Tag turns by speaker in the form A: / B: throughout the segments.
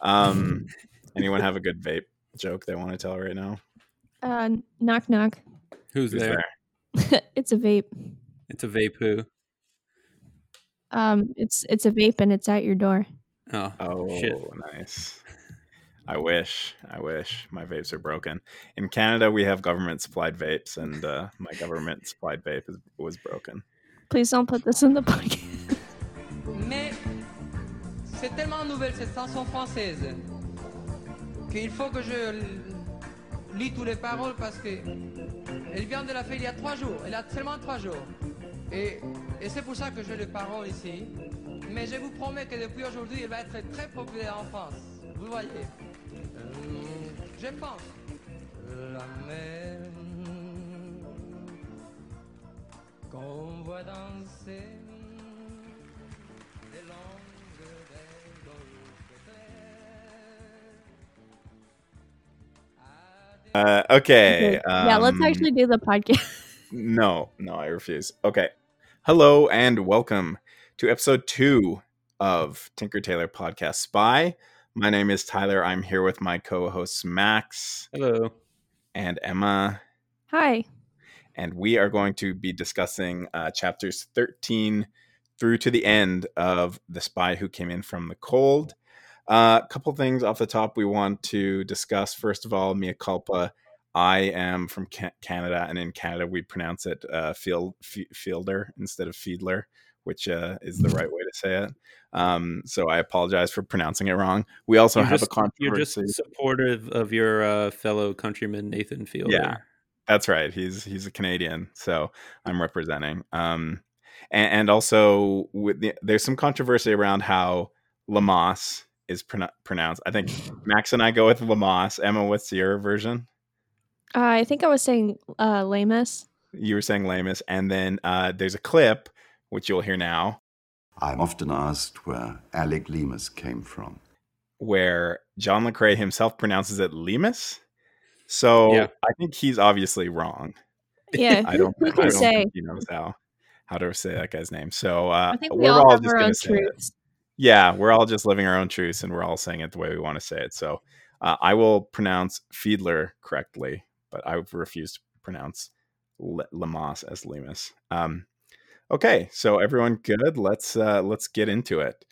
A: Um, anyone have a good vape joke they want to tell right now?
B: Uh, knock knock.
C: Who's,
A: Who's
C: there?
A: there?
B: it's a vape.
C: It's a vape who.
B: Um, it's it's a vape and it's at your door.
C: Oh,
A: Oh,
C: shit.
A: nice. I wish. I wish my vapes are broken. In Canada, we have government supplied vapes, and uh, my government supplied vape is, was broken.
B: Please don't put this in the podcast.
D: C'est tellement nouvelle cette chanson française qu'il faut que je lis toutes les paroles parce que elle vient de la faire il y a trois jours. Elle a seulement trois jours. Et, et c'est pour ça que j'ai les paroles ici. Mais je vous promets que depuis aujourd'hui, elle va être très populaire en France. Vous voyez. Euh, je pense. La mer qu'on voit danser
A: Uh, okay.
B: yeah, let's
A: um,
B: actually do the podcast.
A: No, no, I refuse. Okay. Hello and welcome to episode two of Tinker Tailor Podcast Spy. My name is Tyler. I'm here with my co hosts Max
C: Hello.
A: and Emma,
B: Hi.
A: and we are going to be discussing uh, chapters 13 through to the end of The Spy Who Came In From the Cold. A couple things off the top we want to discuss. First of all, Mia Culpa. I am from Ca- Canada, and in Canada we pronounce it uh, field, f- fielder instead of fiedler, which uh, is the right way to say it. Um, so I apologize for pronouncing it wrong. We also
C: You're
A: have
C: just,
A: a
C: you're just supportive of your uh, fellow countryman Nathan Fielder.
A: Yeah. That's right. He's he's a Canadian, so I'm representing. Um, and, and also with the, there's some controversy around how Lamas is pronou- pronounced. I think Max and I go with Lamas. Emma, what's your version?
B: Uh, I think I was saying uh, Lamus.
A: You were saying Lamus, and then uh, there's a clip which you'll hear now
E: I'm often asked where Alec Lemus came from.
A: where John le Carre himself pronounces it Lemus. So
C: Yeah.
A: I think he's obviously wrong.
B: Yeah,
A: I don't.
B: who
A: I
B: can
A: don't
B: say?
A: think he knows how how to say that guy's name. So uh,
B: I think we
A: we're
B: all have
A: just
B: our
A: gonna
B: own
A: say it. Yeah, we're all just living our own truths, and we're all saying it the way we want to say it. So uh, I will pronounce Fiedler correctly, but I refuse to pronounce Lamas as Lemus. Um, okay, so everyone good? Let's uh, let's get into it.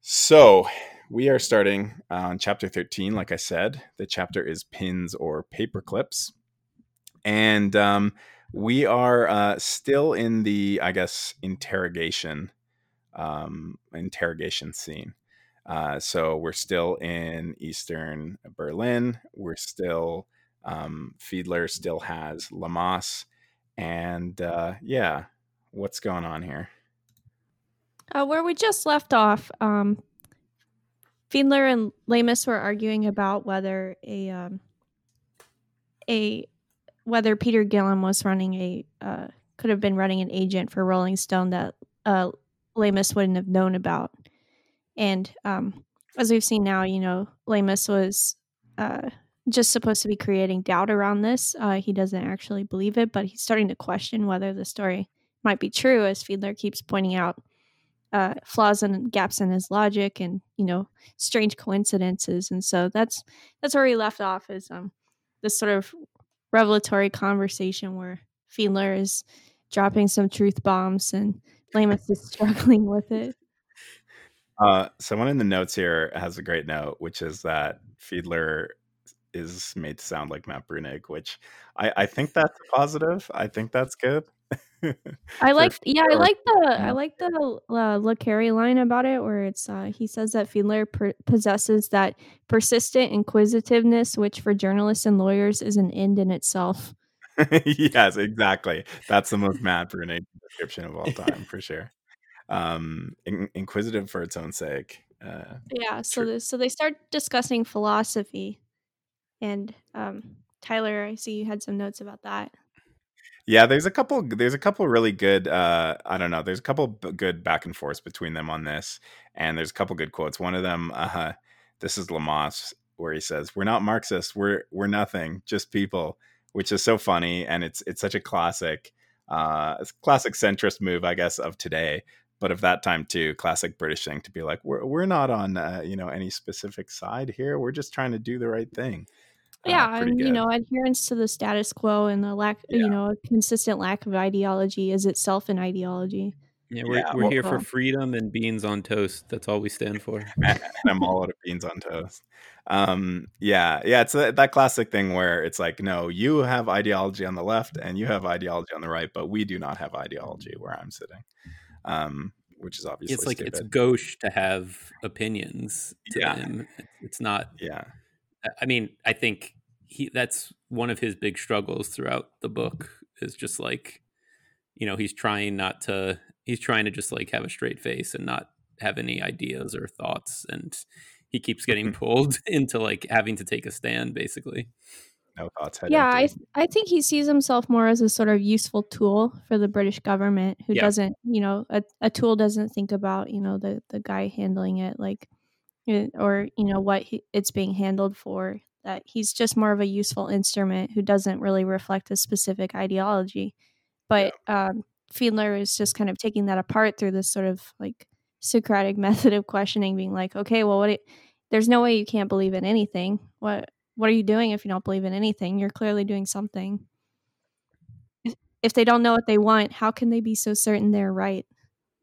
A: So we are starting on chapter thirteen. Like I said, the chapter is pins or paper clips, and um, we are uh, still in the, I guess, interrogation um, interrogation scene. Uh, so we're still in Eastern Berlin. We're still um, Fiedler still has Lamas, and uh, yeah, what's going on here?
B: Uh, where we just left off, um, Fiedler and Lamus were arguing about whether a um, a whether Peter Guillam was running a uh, could have been running an agent for Rolling Stone that uh, Lamus wouldn't have known about. And um, as we've seen now, you know, Lamus was uh, just supposed to be creating doubt around this. Uh, he doesn't actually believe it, but he's starting to question whether the story might be true, as Fiedler keeps pointing out uh, flaws and gaps in his logic and you know strange coincidences and so that's that's where we left off is um this sort of revelatory conversation where Fiedler is dropping some truth bombs and Lamus is struggling with it.
A: Uh, someone in the notes here has a great note, which is that Fiedler is made to sound like Matt Bruenig, which I, I think that's a positive. I think that's good.
B: I like, yeah, I like the, I like the uh, Le Carre line about it, where it's uh, he says that Fiedler per- possesses that persistent inquisitiveness, which for journalists and lawyers is an end in itself.
A: yes, exactly. That's the most Matt Bruenig description of all time, for sure. Um, in- inquisitive for its own sake. Uh,
B: Yeah, so
A: True.
B: the, so they start discussing philosophy, and um, Tyler, I see you had some notes about that.
A: yeah, there's a couple. There's a couple really good. Uh, I don't know. There's a couple b- good back and forths between them on this, and there's a couple good quotes. One of them, uh, this is Lamas, where he says, "We're not Marxists. We're we're nothing. Just people," which is so funny, and it's it's such a classic, uh, classic centrist move, I guess, of today. but of that time too, classic British thing to be like, we're we're not on uh, you know any specific side here. We're just trying to do the right thing. Uh,
B: yeah,
A: pretty
B: and you know, adherence to the status quo and the lack,
A: Yeah.
B: you know, a consistent lack of ideology is itself an ideology.
C: Yeah, we're,
A: Yeah,
C: we're
A: well-
C: here for freedom and beans on toast. That's all we stand for.
A: and I'm all out of beans on toast. Um, yeah, yeah, it's a, that classic thing where it's like, no, you have ideology on the left and you have ideology on the right, but we do not have ideology where I'm sitting, um, which is obviously
C: it's like
A: stupid.
C: it's gauche to have opinions to
A: Yeah.
C: him. It's not.
A: yeah,
C: I- I mean, I think he that's one of his big struggles throughout the book is just like, you know, he's trying not to. He's trying to just like have a straight face and not have any ideas or thoughts, and he keeps getting pulled into like having to take a stand, basically.
A: no thoughts. head
B: yeah, I th- I think he sees himself more as a sort of useful tool for the British government who
C: Yeah.
B: doesn't, you know, a, a tool doesn't think about, you know, the the guy handling it like eh, or, you know, what he, it's being handled for. That he's just more of a useful instrument who doesn't really reflect a specific ideology. But um Fiedler is just kind of taking that apart through this sort of like Socratic method of questioning, being like, okay, well, what? There's no way you can't believe in anything. What? What are you doing if you don't believe in anything? You're clearly doing something. If they don't know what they want, how can they be so certain they're right?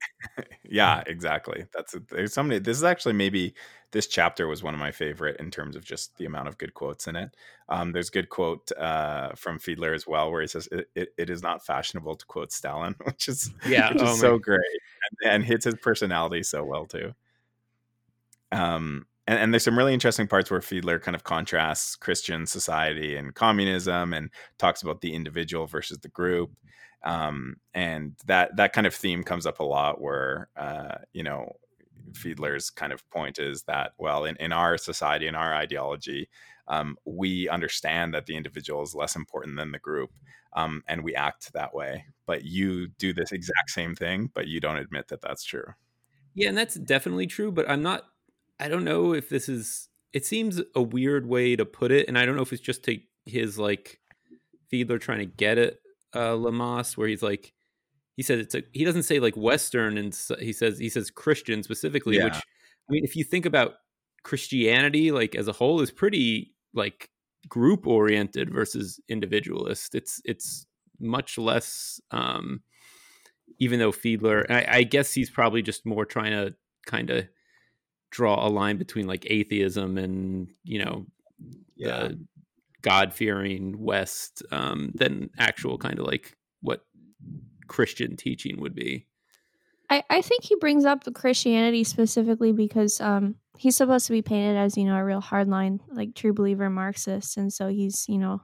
A: yeah, exactly. That's there's so many. This is actually maybe this chapter was one of my favorite in terms of just the amount of good quotes in it. Um, there's a good quote uh, from Fiedler as well, where he says, it, it, "It is not fashionable to quote Stalin," which is
C: Yeah,
A: which is
C: oh my-
A: so great and, and hits his personality so well too. Um, and, and there's some really interesting parts where Fiedler kind of contrasts Christian society and communism, and talks about the individual versus the group. Um, and that that kind of theme comes up a lot, where uh, you know Fiedler's kind of point is that well, in, in our society, in our ideology, um, we understand that the individual is less important than the group, um, and we act that way. But you do this exact same thing, but you don't admit that that's true.
C: Yeah, and that's definitely true, but I'm not I don't know if this is it seems a weird way to put it, and I don't know if it's just to his like Fiedler trying to get at uh Lamas where he's like he says it's a he doesn't say like Western and he says he says Christian specifically, which I mean if you think about Christianity like as a whole is pretty like group oriented versus individualist. It's it's much less um even though Fiedler, I, I guess he's probably just more trying to kind of draw a line between like atheism and you know
A: Yeah.
C: the God fearing West um, than actual kind of like what Christian teaching would be.
B: I, I think he brings up Christianity specifically because um he's supposed to be painted as, you know, a real hardline, like true believer Marxist. And so he's, you know,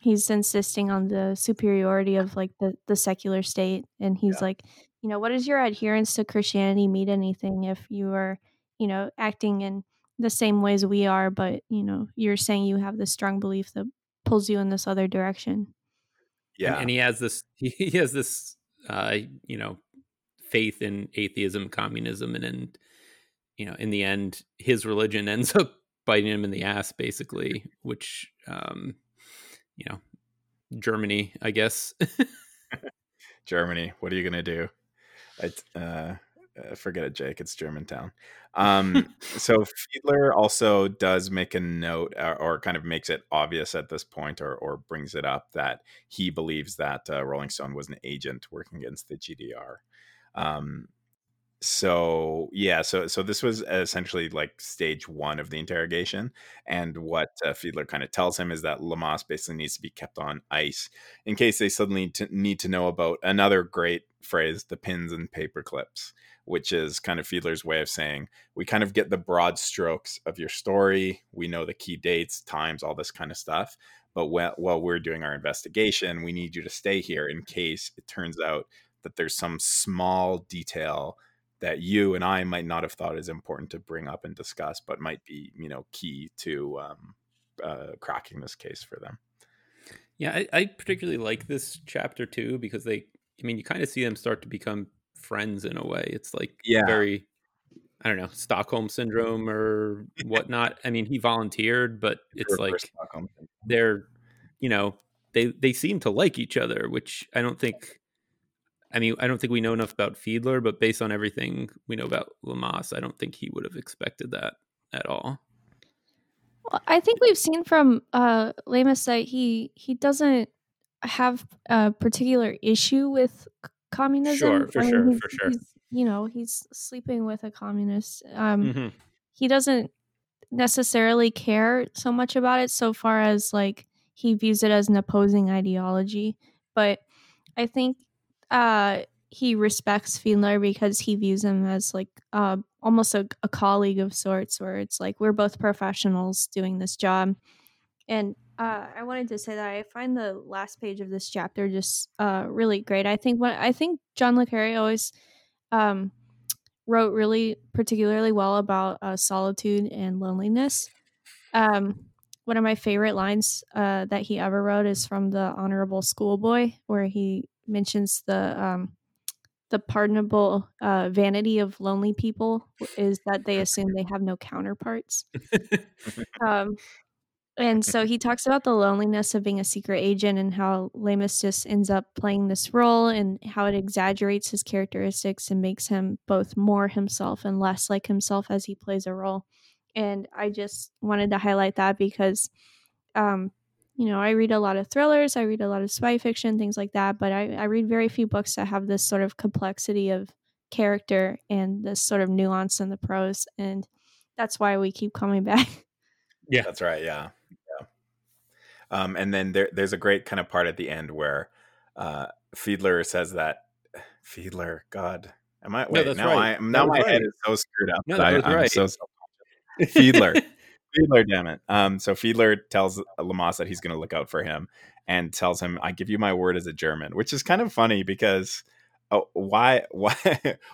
B: he's insisting on the superiority of like the, the secular state. And he's
A: Yeah.
B: like, you know, what does your adherence to Christianity mean anything if you are, you know, acting in the same ways we are, but, you know, you're saying you have this strong belief that pulls you in this other direction.
C: And-
A: Yeah.
C: and, he has this he has this uh, you know faith in atheism, communism, and in you know in the end his religion ends up biting him in the ass basically, which um, you know Germany, I guess.
A: Germany. What are you gonna do? It's, uh, uh, forget it, Jake. It's Germantown. Um, so Fiedler also does make a note, or, or kind of makes it obvious at this point, or or brings it up that he believes that uh, Rolling Stone was an agent working against the GDR. Um, so yeah, so so this was essentially like stage one of the interrogation, and what uh, Fiedler kind of tells him is that Lamas basically needs to be kept on ice in case they suddenly t- need to know about another great phrase, the pins and paper clips, which is kind of Fiedler's way of saying we kind of get the broad strokes of your story. We know the key dates, times, all this kind of stuff. But while, while we're doing our investigation, we need you to stay here in case it turns out that there's some small detail that you and I might not have thought is important to bring up and discuss, but might be, you know, key to um, uh, cracking this case for them.
C: Yeah, I, I particularly like this chapter too because they, I mean, you kind of see them start to become friends in a way. It's like
A: Yeah.
C: very, I don't know, Stockholm syndrome or whatnot. I mean, he volunteered, but it's
A: Reverse
C: like
A: syndrome.
C: they're, you know, they they seem to like each other, which I don't think. I mean, I don't think we know enough about Fiedler, but based on everything we know about Lamas, I don't think he would have expected that at all.
B: Well, I think we've seen from uh, Lamas that he he doesn't have a particular issue with communism.
C: Sure, for
B: I mean,
C: sure, for sure.
B: you know, he's sleeping with a communist. Um,
C: Mhm.
B: he doesn't necessarily care so much about it so far as like he views it as an opposing ideology but i think uh he respects Fiedler because he views him as like uh almost a, a colleague of sorts where it's like we're both professionals doing this job and uh, I wanted to say that I find the last page of this chapter just uh, really great. I think what I think John le Carre always um, wrote really particularly well about uh, solitude and loneliness. Um, one of my favorite lines uh, that he ever wrote is from the Honorable Schoolboy, where he mentions the um, the pardonable uh, vanity of lonely people is that they assume they have no counterparts. um, and so he talks about the loneliness of being a secret agent and how Lamus just ends up playing this role and how it exaggerates his characteristics and makes him both more himself and less like himself as he plays a role. And I just wanted to highlight that because, um, you know, I read a lot of thrillers, I read a lot of spy fiction, things like that, but I, I read very few books that have this sort of complexity of character and this sort of nuance in the prose. And that's why we keep coming back.
C: Yeah.
A: That's right. Yeah. Yeah. Um, and then there, there's a great kind of part at the end where uh, Fiedler says that Fiedler, God, am I? Wait,
C: that's
A: now
C: right.
A: I now my head is so screwed up.
C: No,
A: I, I'm
C: right.
A: so. Fiedler. Fiedler, damn it. Um, so Fiedler tells Lamas that he's going to look out for him and tells him, "I give you my word as a German," which is kind of funny because. Oh, why, why,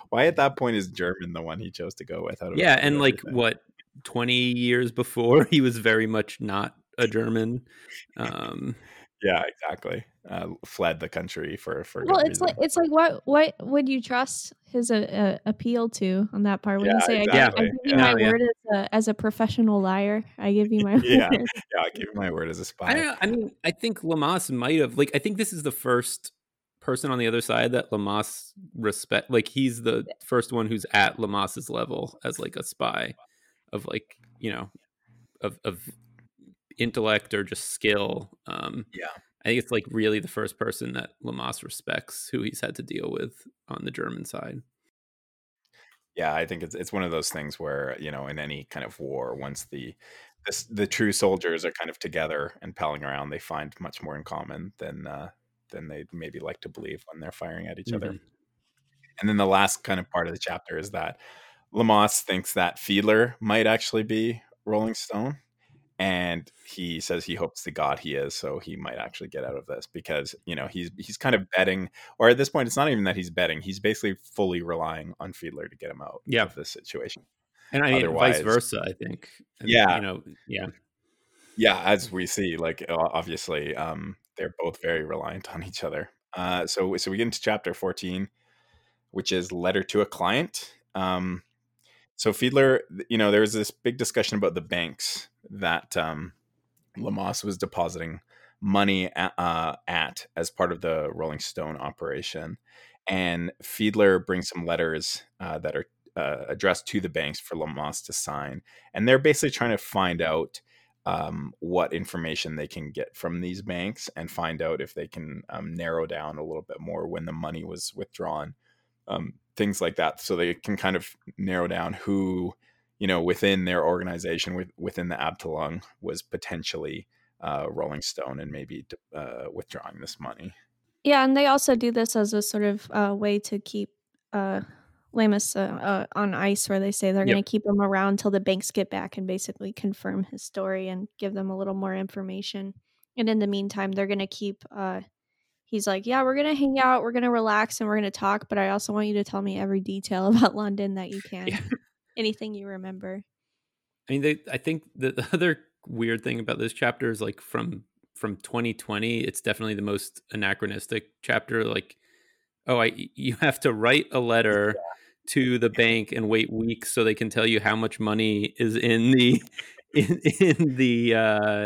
A: why at that point is German the one he chose to go with?
C: yeah, and like what twenty years before, he was very much not a German. Um,
A: Yeah, exactly. Uh, fled the country for for.
B: well
A: good
B: it's like it's like what what would you trust his uh, uh, appeal to on that part when you
A: Yeah,
B: say I, give,
A: exactly.
B: I give you
C: Yeah.
B: my
C: yeah.
B: word as a, as a professional liar i give you my
A: Yeah.
B: word
A: yeah, I give you my word as a spy.
C: I don't know. I mean, I think Lamas might have like. I think this is the first person on the other side that Lamas respect. Like he's the first one who's at Lamas's level as like a spy, of like you know, of of intellect or just skill. Um,
A: Yeah.
C: I think it's like really the first person that Lamas respects who he's had to deal with on the German side.
A: Yeah, I think it's it's one of those things where you know, in any kind of war, once the this, the true soldiers are kind of together and palling around, they find much more in common than uh, than they maybe like to believe when they're firing at each other.
C: Mhm.
A: And then the last kind of part of the chapter is that Lamas thinks that Fiedler might actually be Rolling Stone. And he says he hopes the God he is, so he might actually get out of this because you know he's he's kind of betting, or at this point, it's not even that he's betting; he's basically fully relying on Fiedler to get him out
C: Yeah.
A: of this situation.
C: And I mean,
A: Otherwise-
C: vice versa. I think.
A: Yeah.
C: You know. Yeah.
A: yeah as we see like obviously um they're both very reliant on each other uh so so we get into chapter 14 which is letter to a client um so fiedler you know there was this big discussion about the banks that um lamas was depositing money at, uh, at as part of the rolling stone operation. And fiedler brings some letters uh, that are uh, addressed to the banks for lamas to sign. And they're basically trying to find out um, what information they can get from these banks and find out if they can um, narrow down a little bit more when the money was withdrawn, um, things like that. So they can kind of narrow down who, you know, within their organization, with, within the Abteilung, was potentially uh, Rolling Stone and maybe uh, withdrawing this money.
B: Yeah, and they also do this as a sort of uh, way to keep uh, Lamus uh, uh, on ice, where they say they're
C: Yep.
B: going to keep him around until the banks get back and basically confirm his story and give them a little more information. And in the meantime, they're going to keep. He's like, "Yeah, we're going to hang out, we're going to relax, and we're going to talk, but I also want you to tell me every detail about London that you can,
C: Yeah.
B: anything you remember."
C: I mean, they, I think the, the other weird thing about this chapter is like from from 2020, it's definitely the most anachronistic chapter. Like, oh, I you have to write a letter to the bank and wait weeks so they can tell you how much money is in the in, in the uh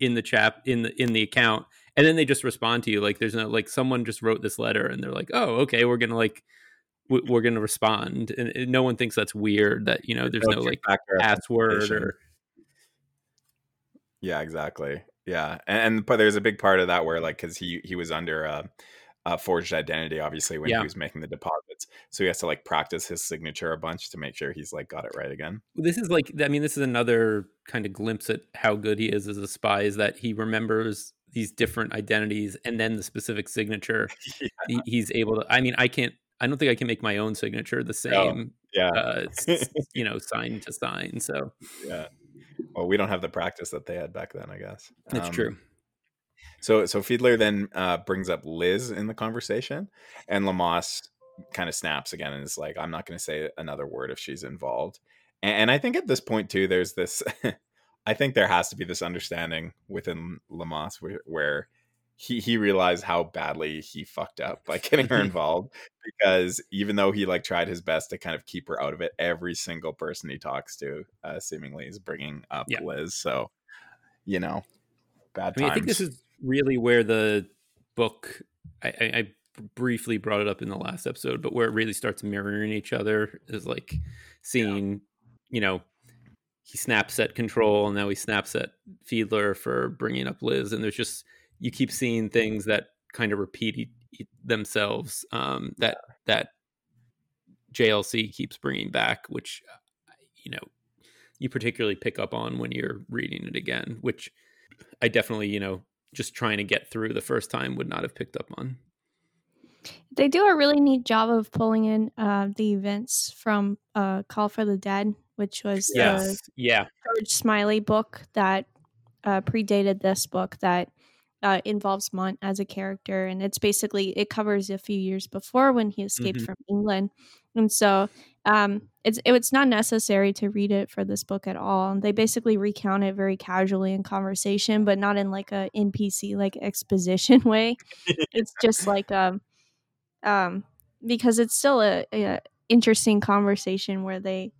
C: in the chap in the in the account and then they just respond to you like there's no like someone just wrote this letter and they're like oh okay we're gonna like w- we're gonna respond and, and no one thinks that's weird that you know there's no, like
A: two-factor
C: password or
A: Yeah, exactly. Yeah, and, and but there's a big part of that where like because he he was under a, a forged identity, obviously when
C: Yeah.
A: he was making the deposits, so he has to like practice his signature a bunch to make sure he's like got it right again.
C: this is like i mean this is another kind of glimpse at how good he is as a spy is that he remembers these different identities and then the specific signature
A: Yeah.
C: he, he's able to i mean i can't i don't think i can make my own signature the same
A: Yeah,
C: uh you know sign to sign so
A: yeah. Well, we don't have the practice that they had back then, I guess.
C: that's
A: Um,
C: true
A: So so Fiedler then uh, brings up Liz in the conversation, and Lamas kind of snaps again and is like, "I'm not going to say another word if she's involved." And, and I think at this point too, there's this. I think there has to be this understanding within Lamas where, where he he realized how badly he fucked up by getting her involved because even though he like tried his best to kind of keep her out of it, every single person he talks to uh, seemingly is bringing up
C: Yeah.
A: Liz. So you know, bad
C: I mean,
A: times.
C: I think this is really where the book. I, I, I briefly brought it up in the last episode, but where it really starts mirroring each other is like seeing, you know, he snaps at Control, and now he snaps at Fiedler for bringing up Liz, and there's just you keep seeing things that kind of repeat e- e- themselves. Um, that that JLC keeps bringing back, which uh, you know you particularly pick up on when you're reading it again, which I definitely, you know, just trying to get through the first time would not have picked up on.
B: They do a really neat job of pulling in uh, the events from uh, Call for the Dead, which was the
C: Yeah.
B: George Smiley book that uh, predated this book that uh, involves Mundt as a character, and it's basically it covers a few years before when he escaped
C: Mhm.
B: from England, and so um, it's it's not necessary to read it for this book at all. They basically recount it very casually in conversation, but not in like a NPC like exposition way. it's just like um um because it's still a, a interesting conversation where they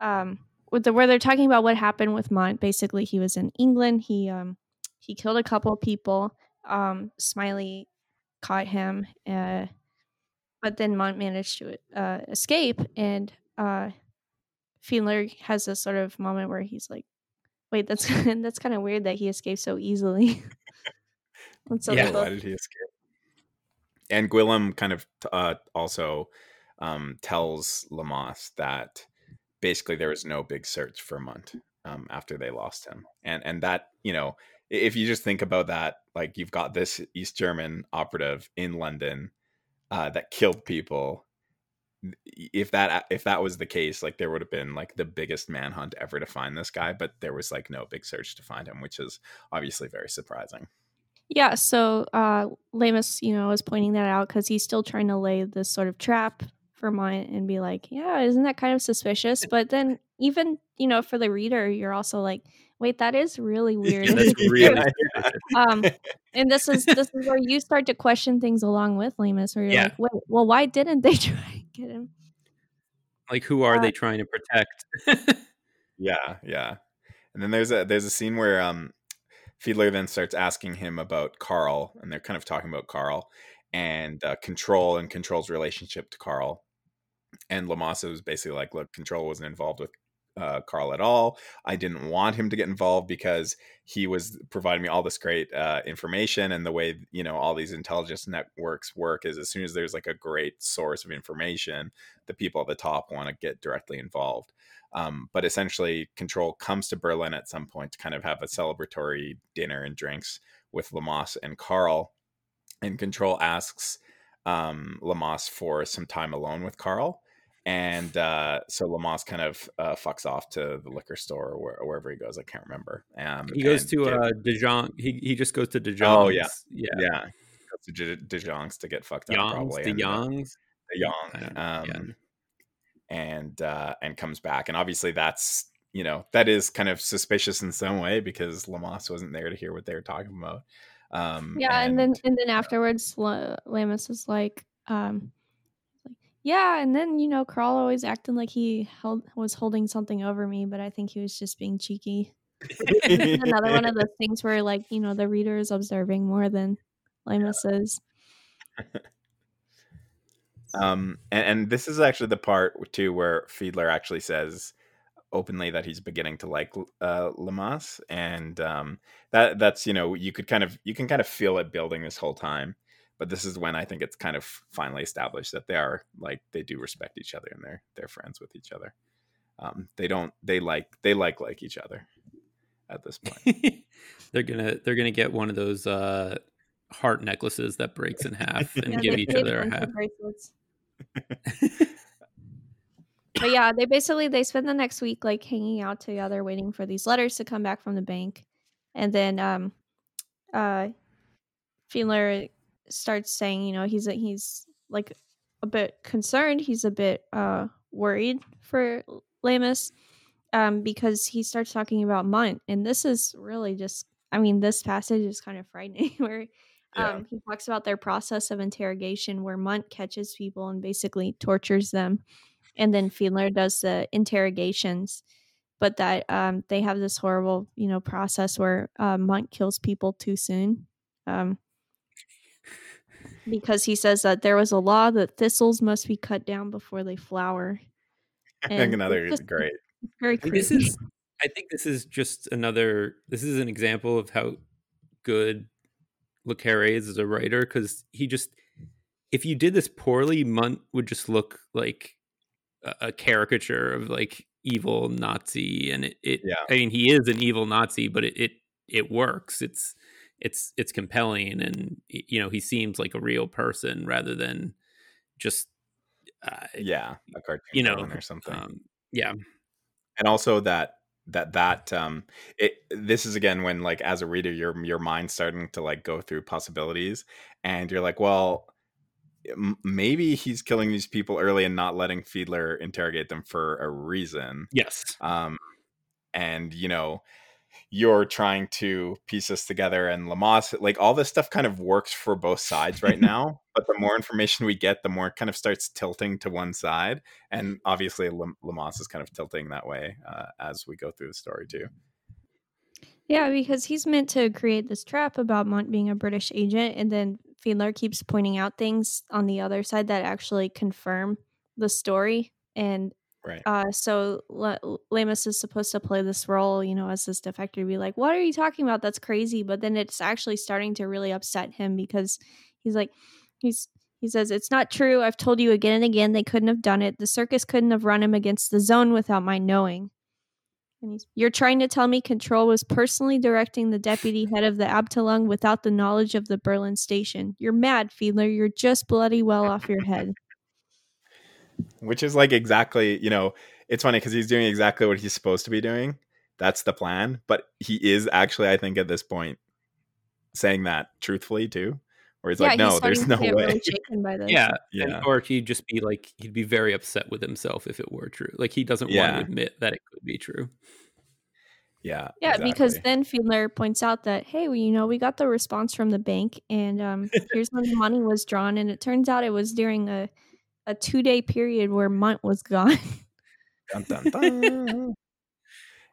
B: um with the where they're talking about what happened with Mundt. Basically, he was in England. He um he killed a couple people. Um, Smiley caught him, uh, but then Mundt managed to uh, escape. And uh, Fiedler has this sort of moment where he's like, "Wait, that's that's kind of weird that he escaped so easily." and so
C: Yeah,
A: why did he escape? And Guillam kind of uh, also um, tells Lamas that basically there was no big search for Mundt um, after they lost him, and and that you know if you just think about that, like you've got this East German operative in London uh, that killed people. If that if that was the case, like there would have been like the biggest manhunt ever to find this guy, but there was like no big search to find him, which is obviously very surprising.
B: Yeah, so uh Lamus, you know, is pointing that out because he's still trying to lay this sort of trap for Mundt and be like, yeah, isn't that kind of suspicious? But then even, you know, for the reader, you're also like, wait, that is really weird.
A: Yeah,
C: That's really
B: um and this is this is where you start to question things along with Lemus, where you're
C: Yeah.
B: like, wait, well, why didn't they try and get him?
C: Like, who are
B: Uh,
C: they trying to protect?
A: Yeah, yeah. And then there's a there's a scene where um Fiedler then starts asking him about Carl, and they're kind of talking about Carl and uh, Control and Control's relationship to Carl. And Lamassa was basically like, "Look, Control wasn't involved with uh, Carl at all. I didn't want him to get involved because he was providing me all this great uh, information, and the way you know all these intelligence networks work is as soon as there's like a great source of information, the people at the top want to get directly involved." Um, but essentially, Control comes to Berlin at some point to kind of have a celebratory dinner and drinks with Lamas and Carl. And Control asks um, Lamas for some time alone with Carl. And uh, so Lamas kind of uh, fucks off to the liquor store or, where, wherever he goes. I can't remember. Um,
C: he goes to
A: get-
C: uh, Dijon. He he just goes to Dijon.
A: Oh, yeah.
C: yeah.
A: yeah, to Dijon's to get fucked up.
C: Youngs,
A: probably.
C: the Youngs.
A: De
C: I
A: Jong,
C: yeah.
A: um, and uh, and comes back, and obviously that's you know that is kind of suspicious in some way because Lamas wasn't there to hear what they were talking about. Um,
B: Yeah, and, then and then afterwards, La- Lamus is like, um, yeah, and then you know, Carl always acting like he held was holding something over me, but I think he was just being cheeky. Another one of those things where, like, you know, the reader is observing more than Lemus is.
A: Um, and, and this is actually the part too where Fiedler actually says openly that he's beginning to like uh, Lamas, and um, that that's you know you could kind of you can kind of feel it building this whole time. But this is when I think it's kind of finally established that they are like they do respect each other and they're they're friends with each other. Um, they don't they like they like like each other at this point.
C: they're gonna they're gonna get one of those uh, heart necklaces that breaks in half and
B: Yeah,
C: give each other a
B: bunch
C: half.
B: but yeah, they basically they spend the next week like hanging out together, waiting for these letters to come back from the bank, and then um, uh, Fiedler starts saying, you know, he's a, he's like a bit concerned. He's a bit uh worried for Lamus, um, because he starts talking about Mundt, and this is really just, I mean, this passage is kind of frightening where.
A: Yeah.
B: Um, he talks about their process of interrogation where Mundt catches people and basically tortures them and then Fiedler does the interrogations. But that um, they have this horrible, you know, process where uh, Mundt kills people too soon, um, because he says that there was a law that thistles must be cut down before they flower.
A: I think another
B: it's just
A: great.
B: Very
C: I
B: creepy.
C: this is I think this is just another this is an example of how good Le Carre is as a writer because he just if you did this poorly, Mundt would just look like a, caricature of like evil Nazi and it, it
A: Yeah.
C: I mean he is an evil Nazi, but it, it it works. It's it's it's compelling and you know he seems like a real person rather than just uh,
A: Yeah, a cartoon
C: you know
A: or something.
C: um, yeah
A: and also that that that um it this is again when like as a reader your your mind's starting to like go through possibilities and you're like well maybe he's killing these people early and not letting Fiedler interrogate them for a reason.
C: Yes.
A: Um and you know you're trying to piece this together and Lamas like all this stuff kind of works for both sides right now but the more information we get the more it kind of starts tilting to one side. And obviously Lam- Lamas is kind of tilting that way uh, as we go through the story too.
B: Yeah, because he's meant to create this trap about Mundt being a British agent, and then Fiedler keeps pointing out things on the other side that actually confirm the story. And
A: right
B: uh, so Le- Lamus is supposed to play this role, you know, as this defector, be like, "What are you talking about? That's crazy." But then it's actually starting to really upset him because he's like, he's he says it's not true. I've told you again and again they couldn't have done it. The circus couldn't have run him against the zone without my knowing. You're trying to tell me Control was personally directing the deputy head of the Abteilung without the knowledge of the Berlin station. You're mad, Fiedler. You're just bloody well off your head.
A: which is like exactly you know it's funny because he's doing exactly what he's supposed to be doing that's the plan but he is actually i think at this point saying that truthfully too where he's like no there's no
B: starting to get
A: way
B: really shaken by this.
C: yeah,
A: Yeah.
C: And, or he'd just be like he'd be very upset with himself if it were true like he doesn't want to admit that it could be true
A: yeah
B: Yeah, because then Fiedler points out that, hey, well, you know, we got the response from the bank, and um, here's when the money was drawn, and it turns out it was during a, a two day period where Mundt was gone.
A: Dun, dun, dun.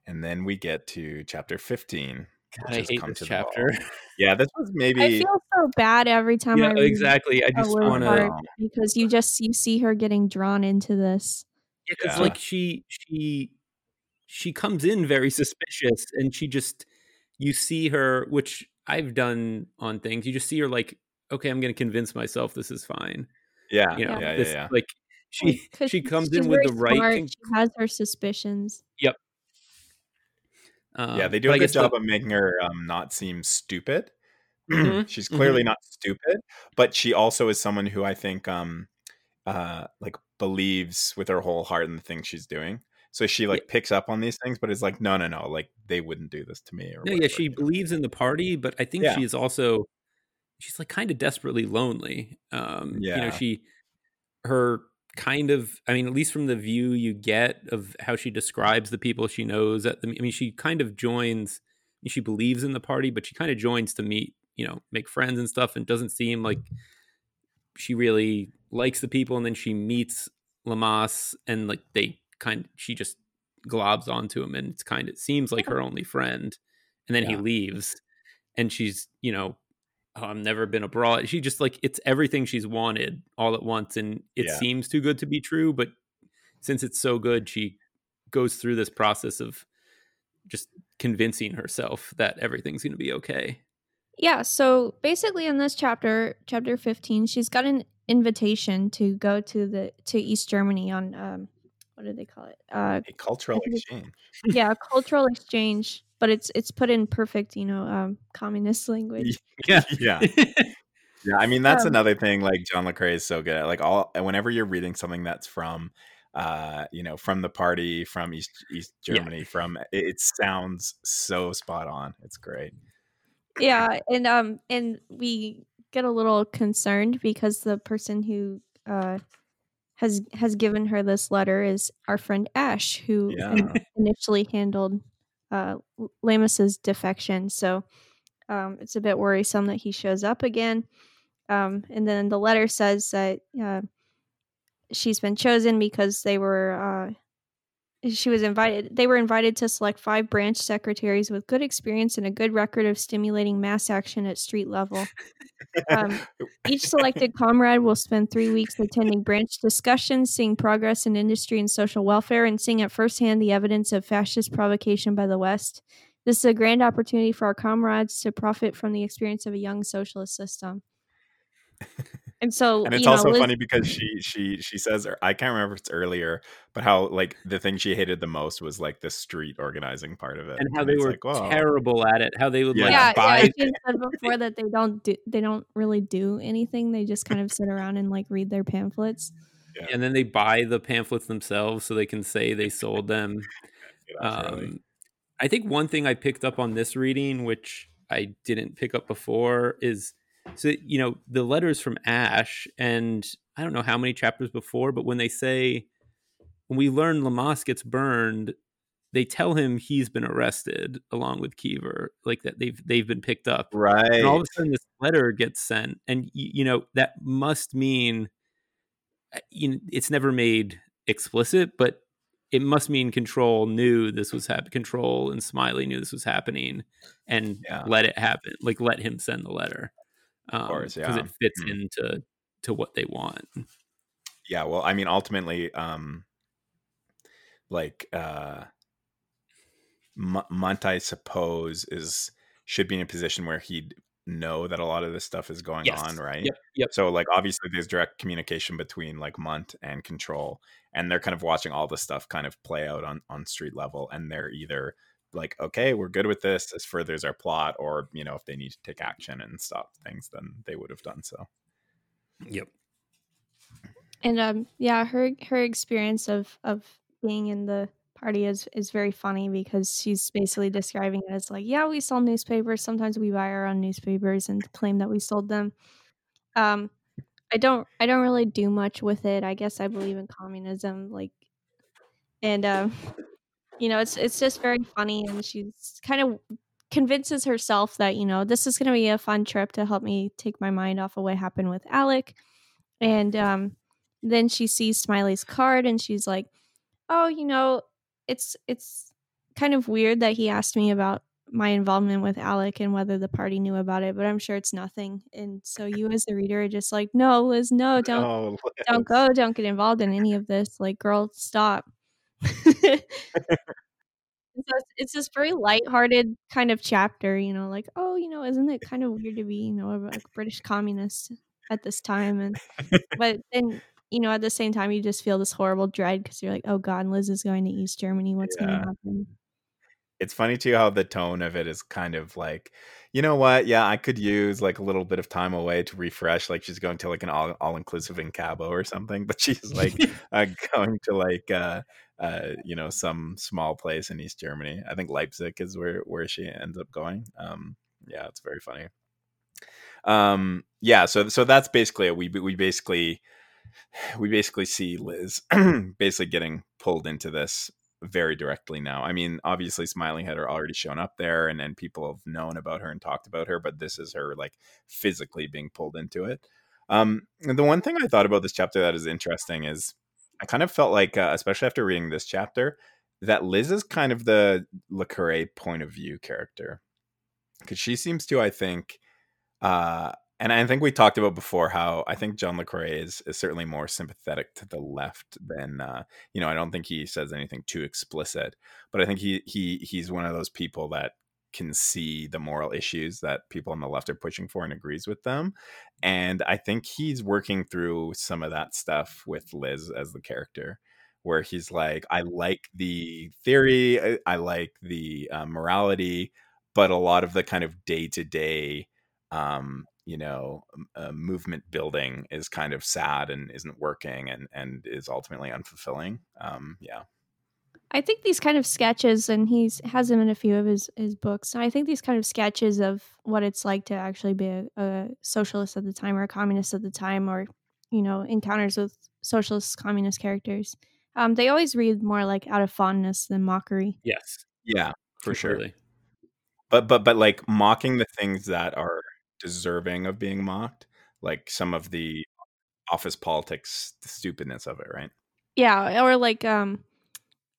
A: and then we get to chapter 15
C: God, I hate
A: come
C: this
A: to
C: chapter
A: yeah this was maybe
B: I feel so bad every time I
C: yeah
B: read
C: exactly I just want to
B: because you just you see her getting drawn into this.
C: Yeah, because
A: Yeah.
C: like she she she comes in very suspicious and she just you see her which i've done on things you just see her like okay i'm gonna convince myself this is fine
A: yeah
C: you know
A: yeah yeah
C: this
A: yeah
C: like she she comes in with the right
B: smart,
C: con-
B: She has her suspicions.
C: Um,
A: yeah they do a good
C: guess the-
A: job of making her um, not seem stupid.
C: Mhm,
A: she's clearly not stupid but she also is someone who i think um uh like believes with her whole heart in the things she's doing. So she like picks up on these things but is like no no no like they wouldn't do this to me or
C: no, yeah, she believes in the party, but I think
A: Yeah.
C: she's also she's like kind of desperately lonely. Um, you know, she her kind of I mean, at least from the view you get of how she describes the people she knows at the I mean, she kind of joins she believes in the party, but she kind of joins to meet, you know, make friends and stuff and doesn't seem like she really likes the people and then she meets Lamas and like they kind she just globs onto him and it's kind of it seems like her only friend and then he leaves and she's you know i've never been abroad she just like it's everything she's wanted all at once and it
A: Yeah.
C: seems too good to be true but since it's so good she goes through this process of just convincing herself that everything's going to be okay
B: Yeah, so basically in this chapter, chapter 15, she's got an invitation to go to the to East Germany on um what do they call it? Uh
A: A cultural exchange.
B: yeah, a cultural exchange, but it's it's put in perfect, you know, um communist language.
C: yeah
A: Yeah. Yeah, I mean that's
B: Um,
A: another thing. Like John le Carre is so good at. Like all whenever you're reading something that's from, uh, you know, from the party, from East East
C: Yeah.
A: Germany, from it, it sounds so spot on. It's great.
B: yeah, and um and we get a little concerned because the person who uh has has given her this letter is our friend Ash, who
A: Yeah.
B: initially handled uh Lamus's defection. So um it's a bit worrisome that he shows up again. Um and then the letter says that uh she's been chosen because they were uh she was invited they were invited to select five branch secretaries with good experience and a good record of stimulating mass action at street level. Um, each selected comrade will spend three weeks attending branch discussions seeing progress in industry and social welfare and seeing at firsthand the evidence of fascist provocation by the west. This is a grand opportunity for our comrades to profit from the experience of a young socialist system and so
A: and it's
B: you know,
A: also
B: Liz-
A: funny because she she she says or I can't remember if it's earlier, but how like the thing she hated the most was like the street organizing part of it,
C: and how they were
A: like,
C: terrible at it how they would like
B: yeah,
C: buy
B: yeah. She said before that they don't do they don't really do anything. They just kind of sit around and like read their pamphlets.
C: and then they buy the pamphlets themselves so they can say they sold them
A: Yeah, that's really-
C: Um, I think one thing I picked up on this reading, which I didn't pick up before, is so you know the letters from Ash, and I don't know how many chapters before, but when they say when we learn Lamas gets burned, they tell him he's been arrested along with Kiever, like that they've they've been picked up,
A: right.
C: and all of a sudden this letter gets sent, and you know that must mean uh, you know, it's never made explicit, but it must mean Control knew this was happening. Control and Smiley knew this was happening, and
A: Yeah.
C: let it happen. Like let him send the letter, um,
A: course,
C: because
A: yeah.
C: it fits
A: Mhm.
C: into to what they want.
A: yeah well i mean ultimately um like uh M- Mundt, i suppose is should be in a position where he'd know that a lot of this stuff is going
C: Yes.
A: on right
C: Yep. Yep.
A: so like obviously there's direct communication between like munt and control and they're kind of watching all this stuff kind of play out on on street level and they're either like okay we're good with this this furthers our plot or you know if they need to take action and stop things then they would have done so
C: Yep.
B: And um yeah, her her experience of of being in the party is is very funny because she's basically describing it as like, yeah, we sell newspapers. Sometimes we buy our own newspapers and claim that we sold them. Um I don't I don't really do much with it. I guess I believe in communism like and um you know, it's it's just very funny and she's kind of convinces herself that, you know, this is going to be a fun trip to help me take my mind off of what happened with Alec. And um then she sees Smiley's card and she's like, "Oh, you know, it's it's kind of weird that he asked me about my involvement with Alec and whether the party knew about it, but I'm sure it's nothing." And so you as the reader are just like, "No, Liz, no, don't
A: Oh,
B: don't go, don't get involved in any of this. Like, girl, stop." So it's, it's this very lighthearted kind of chapter, you know, like, oh, you know, isn't it kind of weird to be, you know, a, a British communist at this time? And but then, you know, at the same time, you just feel this horrible dread because you're like, oh God, Liz is going to East Germany. What's going to happen?
A: It's funny too how the tone of it is kind of like you know what? Yeah i could use like a little bit of time away to refresh like she's going to like an all, all-inclusive in cabo or something but she's like uh, going to like uh uh you know some small place in east germany. I think leipzig is where where she ends up going um yeah it's very funny. Um yeah so so that's basically it. We we basically we basically see liz basically getting pulled into this very directly now. I mean, obviously, Smiling Head are already shown up there, and and people have known about her and talked about her, but this is her like physically being pulled into it. Um, the one thing I thought about this chapter that is interesting is I kind of felt like, uh, especially after reading this chapter, that Liz is kind of the Le Carre point of view character because she seems to, I think, uh, and I think we talked about before how I think John Carre is, is certainly more sympathetic to the left than uh, you know. I don't think he says anything too explicit, but I think he he he's one of those people that can see the moral issues that people on the left are pushing for and agrees with them. And I think he's working through some of that stuff with Liz as the character, where he's like, I like the theory, I, I like the uh, morality, but a lot of the kind of day to day, you know, uh, movement building is kind of sad and isn't working and and is ultimately unfulfilling. Um, yeah.
B: I think these kind of sketches, and he's has them in a few of his his books. And I think these kind of sketches of what it's like to actually be a, a socialist at the time or a communist at the time, or you know, encounters with socialist communist characters. Um, they always read more like out of fondness than mockery.
C: Yes.
A: Yeah, for sure. But but but like mocking the things that are deserving of being mocked, like some of the office politics the stupidness of it, right?
B: Yeah, or like um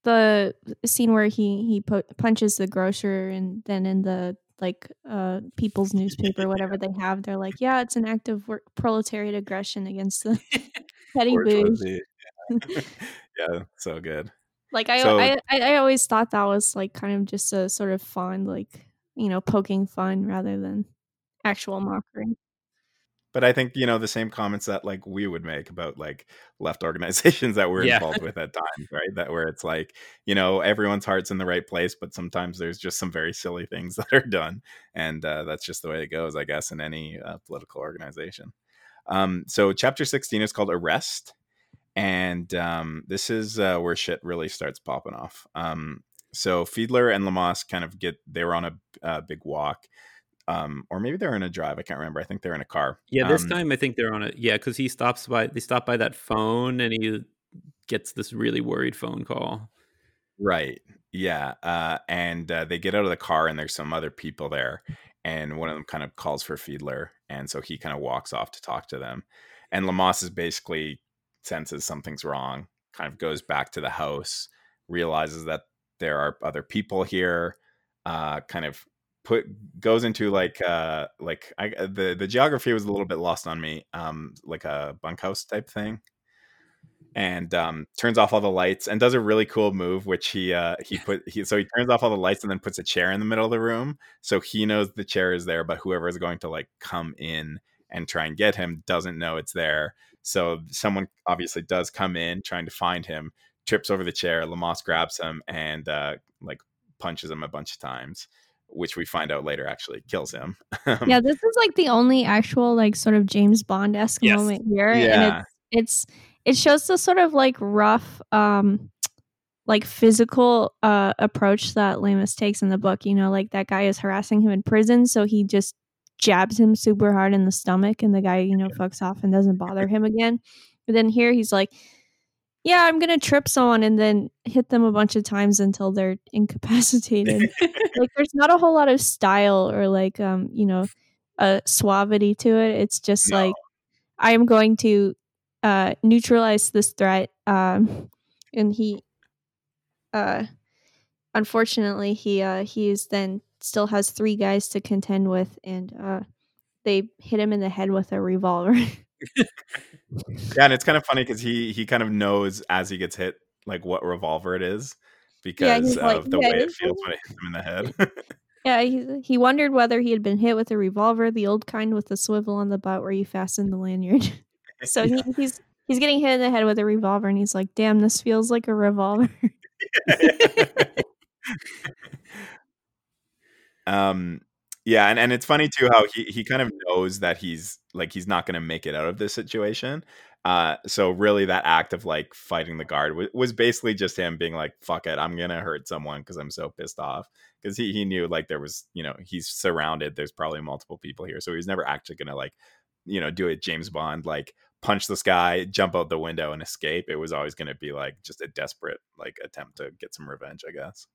B: the scene where he he pu- punches the grocer and then in the like uh people's newspaper whatever they have they're like yeah it's an act of work, proletariat aggression against the petty booze
A: Bourgeoisie. yeah, so good.
B: like I,
A: So-
B: I I I always thought that was like kind of just a sort of fun like you know poking fun rather than actual mockery
A: But I think you know the same comments that like we would make about like left organizations that we're
C: Yeah.
A: involved with at times, right? That where it's like you know everyone's heart's in the right place, but sometimes there's just some very silly things that are done, and uh, that's just the way it goes, I guess, in any uh, political organization. Um, so chapter sixteen is called arrest, and um, this is uh, where shit really starts popping off. Um, so Fiedler and Leamas kind of get they were on a, a big walk. Um, or maybe they're in a drive. I can't remember. I think they're in a car.
C: Yeah, this
A: Um,
C: time I think they're on it. Yeah, because he stops by. They stop by that phone, and he gets this really worried phone call.
A: Right. Yeah. Uh, and uh, they get out of the car, and there's some other people there. And one of them kind of calls for Fiedler. And so he kind of walks off to talk to them. And Leamas is basically senses something's wrong, kind of goes back to the house, realizes that there are other people here, uh, kind of put goes into like uh like I the the geography was a little bit lost on me um like a bunkhouse type thing and um, turns off all the lights and does a really cool move, which he uh, he put he so he turns off all the lights and then puts a chair in the middle of the room, so he knows the chair is there, but whoever is going to like come in and try and get him doesn't know it's there. So someone obviously does come in trying to find him, trips over the chair. Leamas grabs him and uh, like punches him a bunch of times, which we find out later actually kills him.
B: yeah this is like the only actual like sort of james bond esque
C: Yes.
B: moment here and
A: yeah,
B: it's it's it shows the sort of like rough um like physical uh approach that Leamas takes in the book you know like that guy is harassing him in prison so he just jabs him super hard in the stomach and the guy you know fucks off and doesn't bother him again but then here he's like yeah i'm gonna trip someone and then hit them a bunch of times until they're incapacitated. Like there's not a whole lot of style or like um you know a suavity to it. It's just
A: No.
B: like i am going to uh neutralize this threat um and he uh unfortunately he uh he is then still has three guys to contend with and uh they hit him in the head with a revolver
A: yeah, and it's kind of funny because he he kind of knows as he gets hit like what revolver it is because
B: he's
A: of
B: like,
A: the
B: "Yeah,
A: way it feels when it hits him in the head.
B: yeah he, he wondered whether he had been hit with a revolver the old kind with the swivel on the butt where you fasten the lanyard So he, he's he's getting hit in the head with a revolver, and he's like, "Damn, this feels like a revolver."
A: um yeah and, and it's funny too how he, he kind of knows that he's like he's not going to make it out of this situation uh so really that act of like fighting the guard was, was basically just him being like fuck it i'm gonna hurt someone because i'm so pissed off because he, he knew like there was you know he's surrounded there's probably multiple people here so he's never actually gonna like you know do a james bond like punch this guy jump out the window and escape it was always gonna be like just a desperate like attempt to get some revenge i guess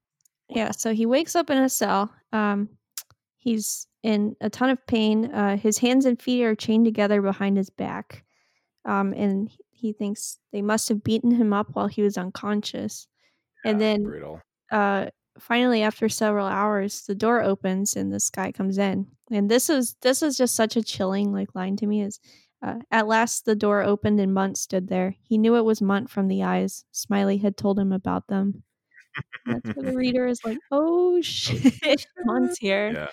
B: yeah. So he wakes up in a cell. Um, he's in a ton of pain. Uh, his hands and feet are chained together behind his back. Um, and he thinks they must have beaten him up while he was unconscious. and then
A: brutal.
B: uh finally after several hours the door opens and this guy comes in and this is this is just such a chilling like line to me is uh, at last the door opened and Mundt stood there he knew it was Mundt from the eyes smiley had told him about them that's where the reader is like oh shit Mundt's here
A: Yeah.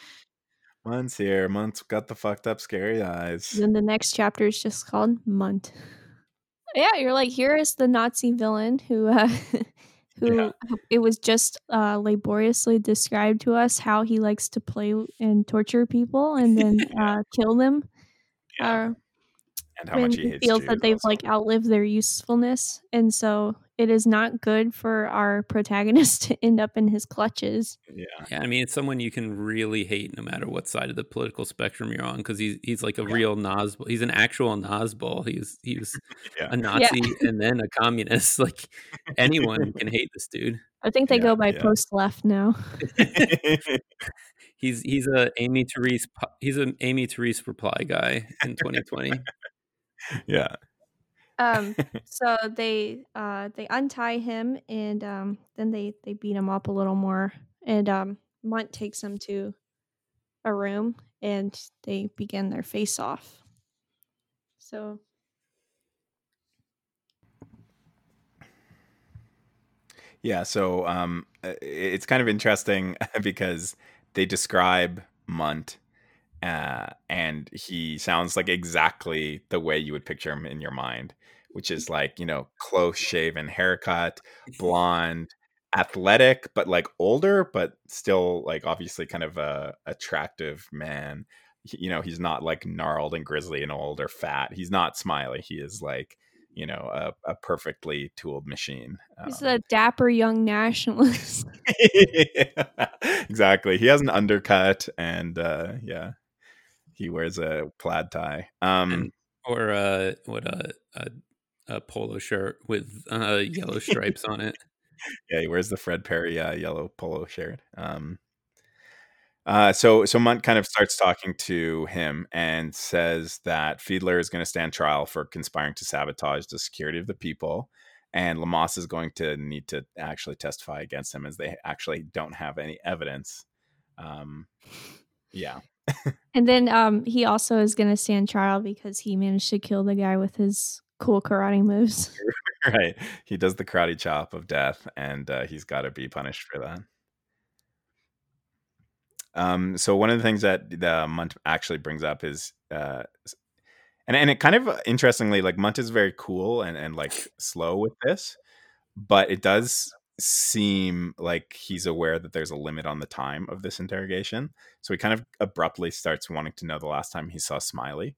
A: Mundt's here. Mundt's got the fucked up scary eyes.
B: then the next chapter is just called Mundt yeah you're like here is the nazi villain who uh who
A: Yeah.
B: it was just uh laboriously described to us how he likes to play and torture people and then uh kill them
A: Yeah.
B: uh,
A: and how much he
B: feels
A: Jews
B: that they've
A: also.
B: like outlived their usefulness and so it is not good for our protagonist to end up in his clutches
A: yeah.
C: Yeah, I mean, it's someone you can really hate no matter what side of the political spectrum you're on because he's he's like a
A: Yeah.
C: real Nazbol. He's an actual Nazbol. He's he was
A: Yeah.
C: a Nazi and then a communist. Like anyone can hate this dude.
B: i think they
A: Yeah,
B: go by
A: yeah.
B: post left now
C: He's he's a Amy Therese he's an Amy Therese reply guy in 2020.
A: yeah.
B: Um so they uh they untie him and um then they they beat him up a little more. And um Mundt takes him to a room and they begin their face off. So
A: Yeah, so um, it's kind of interesting because they describe Mundt, uh, and he sounds like exactly the way you would picture him in your mind, which is like you know close shaven haircut, blonde, athletic, but like older, but still like obviously kind of a attractive man. You know, he's not like gnarled and grizzly and old or fat. He's not smiley. He is like you know a, a perfectly tooled machine.
B: he's
A: Um,
B: a dapper young nationalist
A: exactly. He has an undercut and uh yeah. He wears a plaid tie. Um
C: And- or uh what a a, a polo shirt with uh yellow stripes on it.
A: yeah, he wears the Fred Perry uh, yellow polo shirt. Um uh so so Mundt kind of starts talking to him and says that Fiedler is going to stand trial for conspiring to sabotage the security of the people and Leamas is going to need to actually testify against him as they actually don't have any evidence. Um yeah.
B: And then um he also is gonna stand trial because he managed to kill the guy with his cool karate moves
A: right. He does the karate chop of death, and uh, he's got to be punished for that. Um, so one of the things that the Mundt actually brings up is, uh, and and it kind of uh, interestingly, like Mundt is very cool and and like slow with this, but it does seem like he's aware that there's a limit on the time of this interrogation. So he kind of abruptly starts wanting to know the last time he saw Smiley.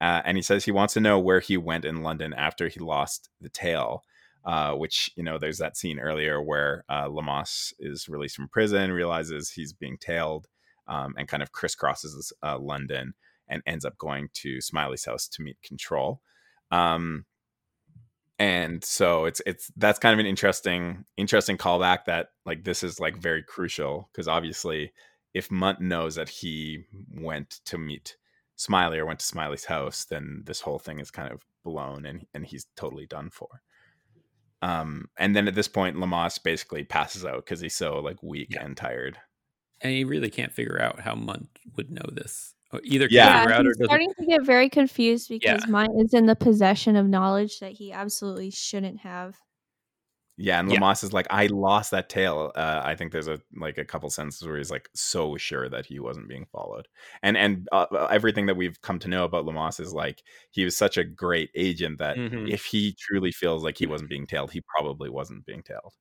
A: Uh, and he says he wants to know where he went in London after he lost the tail. Uh, which you know, there's that scene earlier where uh, Leamas is released from prison, realizes he's being tailed, um, and kind of crisscrosses uh, London and ends up going to Smiley's house to meet Control. Um, and so it's it's that's kind of an interesting interesting callback that like this is like very crucial because obviously if Mundt knows that he went to meet Smiley or went to Smiley's house, then this whole thing is kind of blown and and he's totally done for. Um, and then at this point, Leamas basically passes out because he's so like weak
C: Yeah.
A: and tired.
C: And he really can't figure out how Mundt would know this. Or either can't
A: Yeah.
C: figure out
B: he's
C: doesn't.
B: starting to get very confused because
C: Yeah.
B: mine is in the possession of knowledge that he absolutely shouldn't have.
A: Yeah, and
C: Yeah.
A: Is like, I lost that tail. Uh, I think there's a like a couple sentences where he's like so sure that he wasn't being followed, and and uh, everything that we've come to know about Leamas is like he was such a great agent that
C: Mhm.
A: if he truly feels like he wasn't being tailed, he probably wasn't being tailed.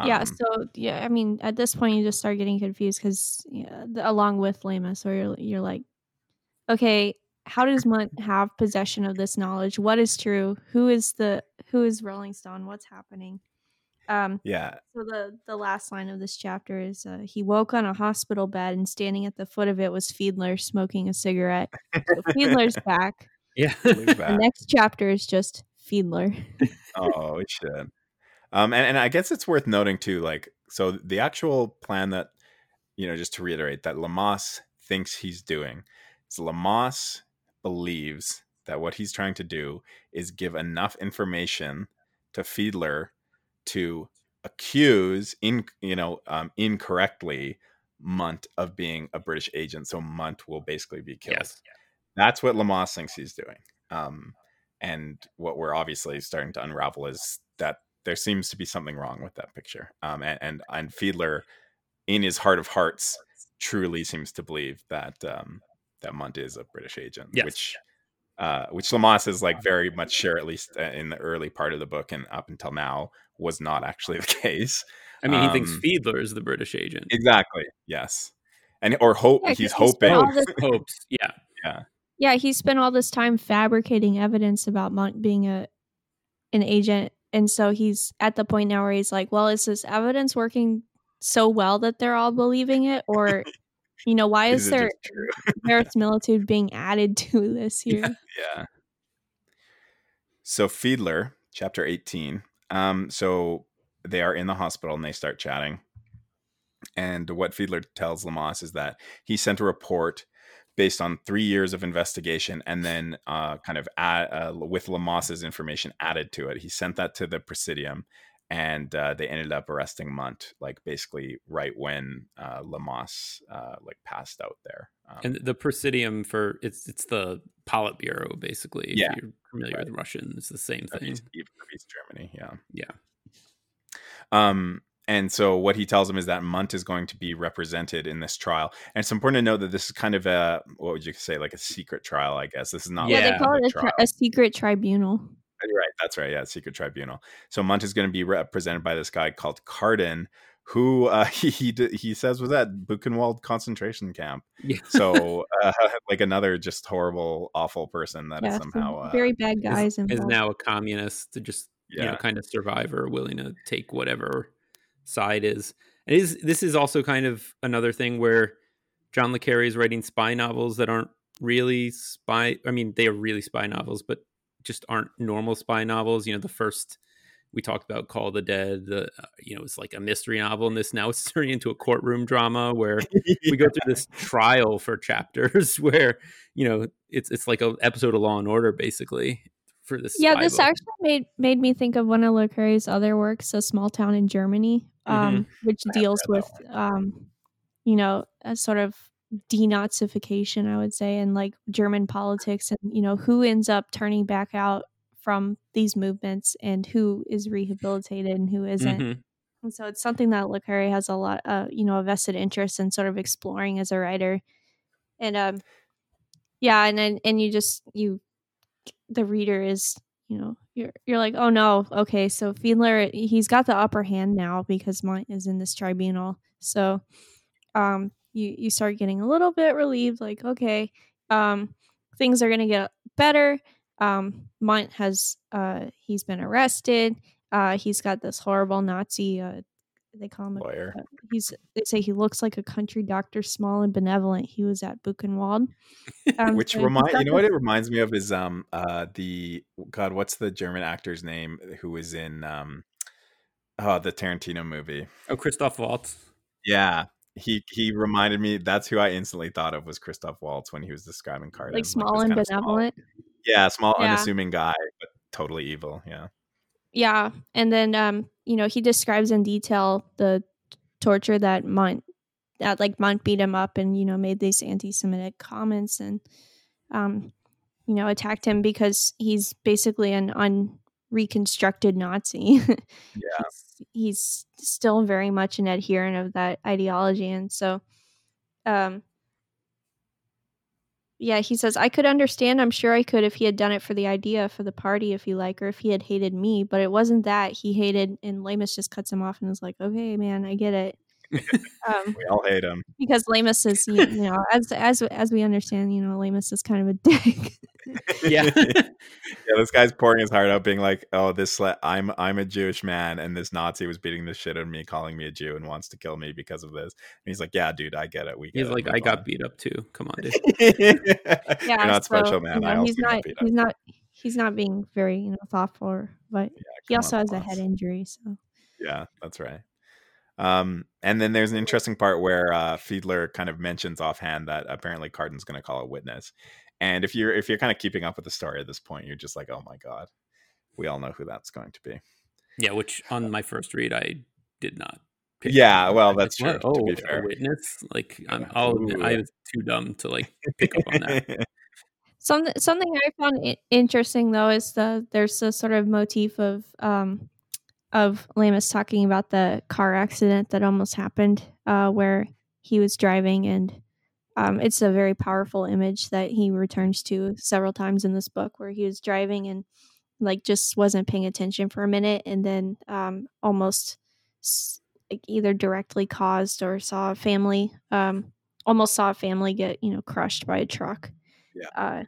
B: yeah,
A: Um,
B: so yeah, I mean, at this point, you just start getting confused because yeah, the, along with Leamas, where you're you're like, okay, how does Mundt have possession of this knowledge? What is true? Who is the who is Rolling Stone? What's happening? Um,
A: yeah,
B: So the the last line of this chapter is uh, he woke on a hospital bed and standing at the foot of it was Fiedler smoking a cigarette. So Fiedler's back.
C: Yeah.
A: Leave
B: The next chapter is just Fiedler.
A: oh, it should. Um, and, and I guess it's worth noting too, like, so the actual plan that, you know, just to reiterate, that Leamas thinks he's doing is Leamas believes that what he's trying to do is give enough information to Fiedler to accuse in you know um, incorrectly Mundt of being a British agent, so Mundt will basically be killed.
C: Yes.
A: That's what Leamas thinks he's doing. Um, and what we're obviously starting to unravel is that there seems to be something wrong with that picture. Um, and, and and Fiedler, in his heart of hearts, truly seems to believe that um, that Mundt is a British agent,
C: Yes.
A: which uh, which Leamas is like very much sure, at least uh, in the early part of the book and up until now, was not actually the case.
C: I mean, he thinks
A: Um,
C: Fiedler is the British agent.
A: Exactly. Yes. And or hope
B: Yeah, 'cause
A: he's
B: he spent
A: hoping.
B: this-
C: Hopes, Yeah.
B: yeah. yeah, he spent all this time fabricating evidence about Mundt being a an agent, and so he's at the point now where he's like, "Well, is this evidence working so well that they're all believing it, or you know, why is
A: it
B: there verisimilitude being added to this here?"
A: Yeah. So Fiedler, chapter 18. Um, so they are in the hospital and they start chatting. And what Fiedler tells Leamas is that he sent a report based on three years of investigation and then uh, kind of add, uh, with Leamas's information added to it. He sent that to the Presidium and uh, they ended up arresting Mundt, like basically right when uh, Leamas uh, like passed out there. Um,
C: And the Presidium for it's it's the Politburo basically. If
A: Yeah.
C: you're familiar
A: Right.
C: with Russian, it's the same
A: of
C: thing.
A: East, of East Germany, yeah.
C: Yeah.
A: Um, and so what he tells him is that Mundt is going to be represented in this trial. And it's important to note that this is kind of a what would you say, like a secret trial, I guess. This is not
B: Yeah,
A: like
B: they
C: Yeah.
B: call it a, tri- a secret tribunal.
A: You're right. That's right. Yeah, secret tribunal. So Mundt is going to be represented by this guy called Karden, who uh, he he, he says was at Buchenwald concentration camp.
C: Yeah.
A: So uh, like another just horrible, awful person that is
B: Yeah, some
A: somehow uh,
B: very bad guys
C: is, is now a communist to just you know kind of survivor willing to take whatever side is and is this is also kind of another thing where john le carre is writing spy novels that aren't really spy i mean they are really spy novels but just aren't normal spy novels you know the first we talked about call of the dead the uh, you know it's like a mystery novel and this now is turning into a courtroom drama where we go through this trial for chapters where you know it's it's like a episode of law and order basically for this
B: yeah, this
C: book.
B: actually made made me think of one of Le Carre's other works, A Small Town in Germany, um, which
A: I haven't
B: deals with, um, you know, a sort of denazification, I would say, and like German politics, and you know, who ends up turning back out from these movements, and who is rehabilitated and who isn't.
C: Mhm.
B: And so it's something that Le Carre has a lot, uh, you know, a vested interest in sort of exploring as a writer. And um, yeah, and then and you just you, the reader is, you know, you're you're like, oh no, okay, so Fiedler he's got the upper hand now because Mundt is in this tribunal. So, um, you you start getting a little bit relieved, like okay, um, things are gonna get better. Um, Mundt has uh he's been arrested. Uh, he's got this horrible Nazi. Uh, they call him. A,
A: lawyer.
B: uh, he's. They say he looks like a country doctor, small and benevolent. He was at Buchenwald. Um,
A: Which
B: so
A: remind you know what it reminds me of is um uh the God what's the German actor's name who was in um oh the Tarantino movie
C: oh christoph waltz
A: yeah he he reminded me that's who I instantly thought of was Christoph Waltz when he was describing Karden
B: like small
A: this
B: and
A: of small-
B: benevolent.
A: yeah small
B: Yeah.
A: unassuming guy but totally evil yeah
B: Yeah, and then um, you know, he describes in detail the torture that Mundt that like Mundt beat him up and you know made these anti-Semitic comments and um, you know, attacked him because he's basically an unreconstructed Nazi.
A: yeah
B: he's, he's still very much an adherent of that ideology, and so um. Yeah, he says, I could understand, I'm sure I could if he had done it for the idea, for the party, if you like, or if he had hated me, but it wasn't that. He hated, and Leamas just cuts him off and is like, okay, man, I get it. Um,
A: we all hate him
B: because Leamas is, you, you know, as as as we understand, you know, Leamas is kind of a dick.
C: yeah
A: yeah this guy's pouring his heart out being like oh this le- I'm I'm a Jewish man and this Nazi was beating the shit out of me calling me a Jew and wants to kill me because of this and he's like yeah dude I get it we get
C: he's
A: it,
C: like
A: move
C: i got
A: on."
C: beat up too come on dude
B: yeah,
A: You're not
B: so,
A: special, man.
B: you know,
A: also
B: not. He's not. He's not being very, you know, thoughtful. But he also
A: on,
B: has a head injury, so
A: Yeah, that's right. Um, and then there's an interesting part where uh, Fiedler kind of mentions offhand that apparently Karden's going to call a witness. And if you're if you're kind of keeping up with the story at this point, you're just like, oh my god, we all know who that's going to be.
C: yeah which on my first read i did not. pick
A: Yeah,
C: up.
A: well,
C: I
A: that's
C: was
A: true,
C: like,
A: to be
C: Oh,
A: fair.
C: a witness. Like I'm, I'll admit, I was too dumb to like pick up on that.
B: Something something I found interesting though is the there's a sort of motif of um of Leamas talking about the car accident that almost happened, uh, where he was driving and um, it's a very powerful image that he returns to several times in this book where he was driving and like just wasn't paying attention for a minute and then um, almost like either directly caused or saw a family um, almost saw a family get you know crushed by a truck
A: Yeah.
B: uh,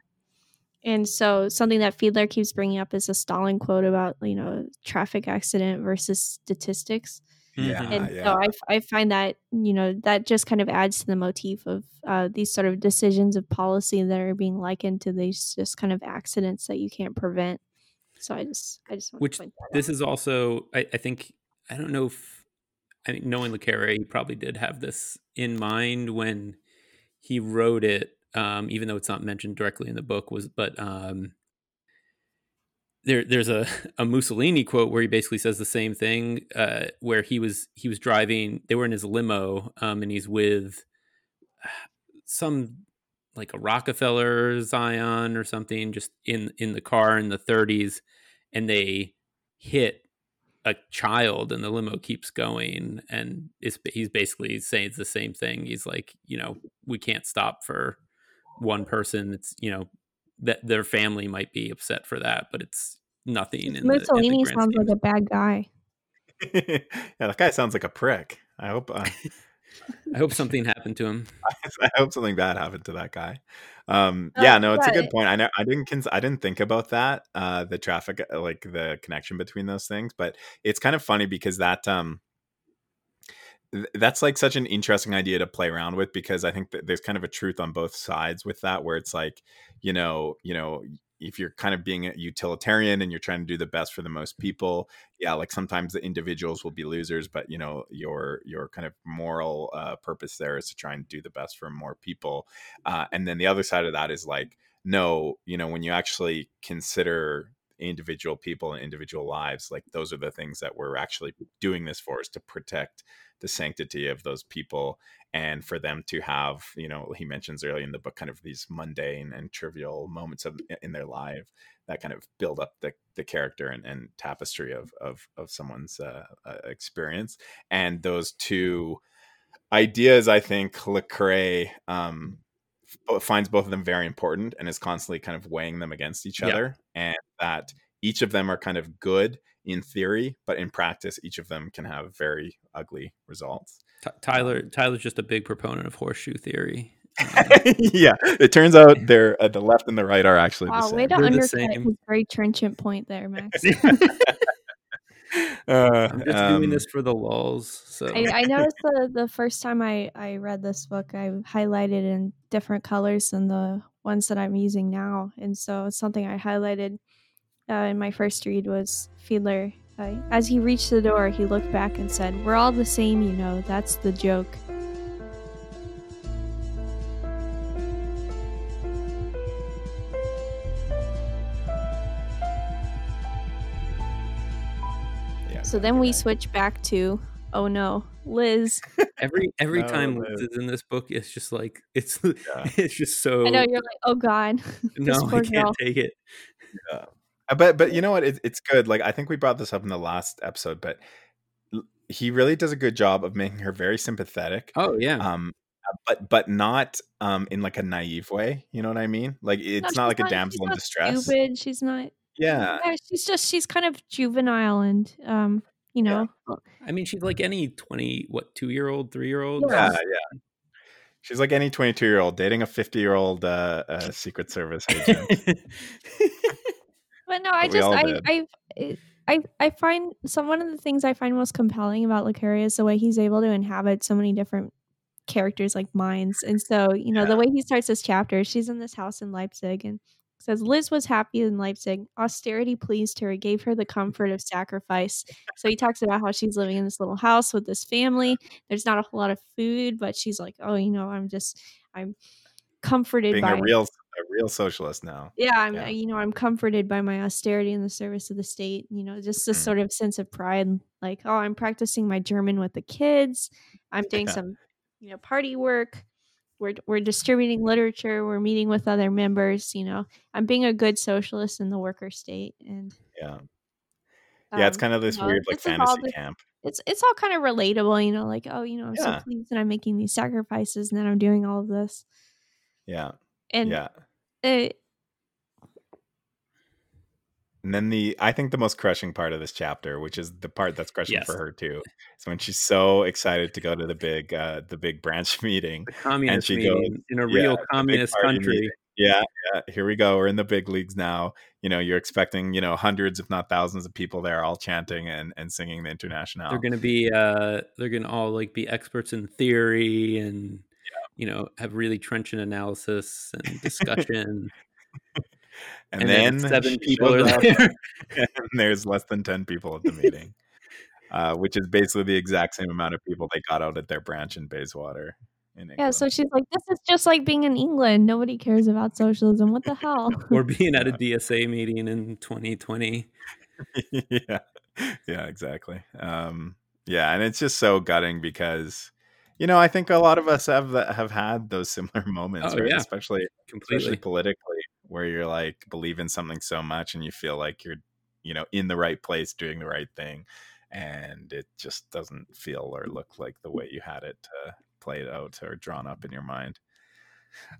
B: and so something that Fiedler keeps bringing up is a Stalin quote about you know traffic accident versus statistics
A: Yeah,
C: Mhm.
B: and
A: yeah.
B: so I find that you know that just kind of adds to the motif of uh, these sort of decisions of policy that are being likened to these just kind of accidents that you can't prevent so i just i just want
C: Which
B: to point that
C: this is also, I, I think, I don't know if, I mean, knowing Le Carre, he probably did have this in mind when he wrote it, um, even though it's not mentioned directly in the book. Was but um, there, there's a, a Mussolini quote where he basically says the same thing, uh, where he was he was driving, they were in his limo, um, and he's with some like a Rockefeller Zion or something, just in in the car in the 30s, and they hit a child, and the limo keeps going, and it's, he's basically saying it's the same thing. He's like, you know, we can't stop for one person. It's you know that their family might be upset for that, but it's nothing. In the, in the
B: mussolini sounds
C: scheme
B: like a bad guy
A: yeah, that guy sounds like a prick. I hope. Uh,
C: I hope something happened to him.
A: I hope something bad happened to that guy. Um,
B: Uh,
A: yeah, no, it's a
B: yeah,
A: good point. I know I didn't cons- I didn't think about that. Uh, the traffic, uh, like the connection between those things, but it's kind of funny because that um, th- that's like such an interesting idea to play around with because I think that there's kind of a truth on both sides with that, where it's like, you know, you know, if you're kind of being a utilitarian and you're trying to do the best for the most people, yeah, like sometimes the individuals will be losers, but you know, your your kind of moral uh, purpose there is to try and do the best for more people. Uh, and then the other side of that is like, no, you know, when you actually consider individual people and individual lives, like those are the things that we're actually doing this for is to protect the sanctity of those people and for them to have you know he mentions early in the book kind of these mundane and trivial moments of in their life that kind of build up the, the character and, and tapestry of of, of someone's uh, uh, experience. And those two ideas i think le Carré, um finds both of them very important and is constantly kind of weighing them against each
C: Yeah.
A: other and that each of them are kind of good in theory but in practice each of them can have very ugly results
C: T- Tyler Tyler's just a big proponent of horseshoe theory. Um,
A: yeah, it turns out they're uh, the left and the right are actually
B: wow
A: the
B: way to
C: They're the
B: undercut
C: same.
B: his very trenchant point there max
A: Uh,
C: I'm just
A: um,
C: doing this for the lulls. So
B: I, I noticed the, the first time I, I read this book, I highlighted in different colors than the ones that I'm using now. And so something I highlighted uh, in my first read was Fiedler. Uh, as he reached the door, he looked back and said, We're all the same, you know. That's the joke. So then we switch back to, oh no, Liz.
C: every every
A: No,
C: time
A: Liz.
C: Liz is in this book, it's just like it's it's just so
B: I know you're like, oh god.
C: no, I
B: poor
C: can't
B: girl.
C: take it.
A: Uh, but but you know what? It, it's good. Like I think we brought this up in the last episode, but he really does a good job of making her very sympathetic.
C: Oh yeah,
A: Um, but but not um in like a naive way. You know what I mean? Like it's
B: No,
A: not
B: she's
A: like a
B: she's
A: damsel in distress.
B: Stupid. She's not.
A: Yeah,
B: Yeah, she's just she's kind of juvenile and um, you
A: Yeah.
B: know,
C: I mean she's like any twenty what two year old, three year old.
A: yeah, yeah. She's like any twenty-two year old dating a fifty-year-old uh, uh, Secret Service agent.
B: But no, I
A: But we
B: just
A: all
B: I. I I I find some one of the things I find most compelling about Le Carré is the way he's able to inhabit so many different characters like minds. And so, you know, the way he starts this chapter, she's in this house in Leipzig and says Liz was happy in Leipzig. Austerity pleased her. Gave her the comfort of sacrifice. So he talks about how she's living in this little house with this family. There's not a whole lot of food, but she's like, oh, you know, I'm just I'm comforted
A: Being
B: by
A: a real a real socialist now.
B: Yeah, I'm
A: Yeah.
B: you know, I'm comforted by my austerity in the service of the state, you know, just this
A: Mm.
B: sort of sense of pride like, oh, I'm practicing my German with the kids. I'm doing
A: Yeah.
B: some, you know, party work. We're we're distributing literature, we're meeting with other members, you know. I'm being a good socialist in the worker state and
A: Yeah. Yeah, it's
B: um,
A: kind of
B: you
A: this
B: know,
A: weird like
B: this is all
A: fantasy
B: the-
A: camp.
B: it's it's all kind of relatable, you know, like, oh, you know, I'm
A: Yeah.
B: so pleased that I'm making these sacrifices and that I'm doing all of this.
A: Yeah.
B: And
A: yeah.
B: it,
A: And then the I think the most crushing part of this chapter, which is the part that's crushing for her too, is when she's so excited to go to the big uh the big branch meeting.
C: The communist
A: she
C: meeting
A: goes-
C: in a real
A: big
C: communist country.
A: meeting. Yeah, yeah, here we go. We're in the big leagues now. You know, you're expecting, you know, hundreds if not thousands of people there all chanting and, and singing the international.
C: They're gonna be uh they're gonna all like be experts in theory and you know have really trenchant analysis and discussion.
A: And,
C: and
A: then,
C: then seven people are
A: up,
C: there.
A: and there's less than 10 people at the meeting. uh, which is basically the exact same amount of people they got out at their branch in Bayswater. In
B: yeah, so she's like, this is just like being in England. Nobody cares about socialism. What the hell?
C: or being at a DSA meeting in 2020.
A: yeah yeah exactly um yeah and it's just so gutting because you know i think a lot of us have that have had those similar moments
C: Oh,
A: right
C: yeah.
A: especially especially
C: Completely.
A: politically where you're like believe in something so much and you feel like you're you know in the right place doing the right thing and it just doesn't feel or look like the way you had it uh, played out or drawn up in your mind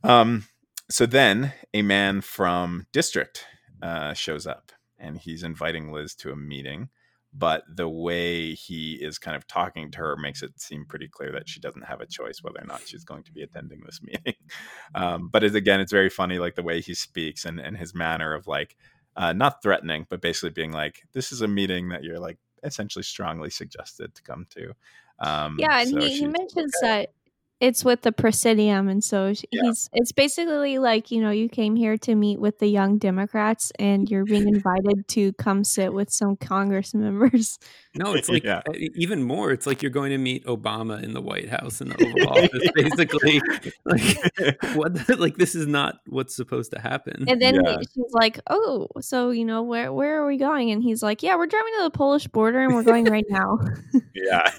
A: um so then a man from district uh, shows up and he's inviting Liz to a meeting. But the way he is kind of talking to her makes it seem pretty clear that she doesn't have a choice whether or not she's going to be attending this meeting. Um, but it's, again, it's very funny, like the way he speaks and, and his manner of like, uh, not threatening, but basically being like, this is a meeting that you're like essentially strongly suggested to come to. Um,
B: yeah, and
A: so
B: he, he mentions that it's with the Presidium, and so sh-
A: Yeah.
B: he's it's basically like you know you came here to meet with the Young Democrats, and you're being invited to come sit with some Congress members.
C: No, it's like
A: Yeah.
C: even more. It's like you're going to meet Obama in the White House in the Oval Office, basically. Like what? the- like this is not what's supposed to happen.
B: And then
A: Yeah.
B: she's like, "Oh, so you know where where are we going?" And he's like, "Yeah, we're driving to the Polish border, and we're going right now."
A: yeah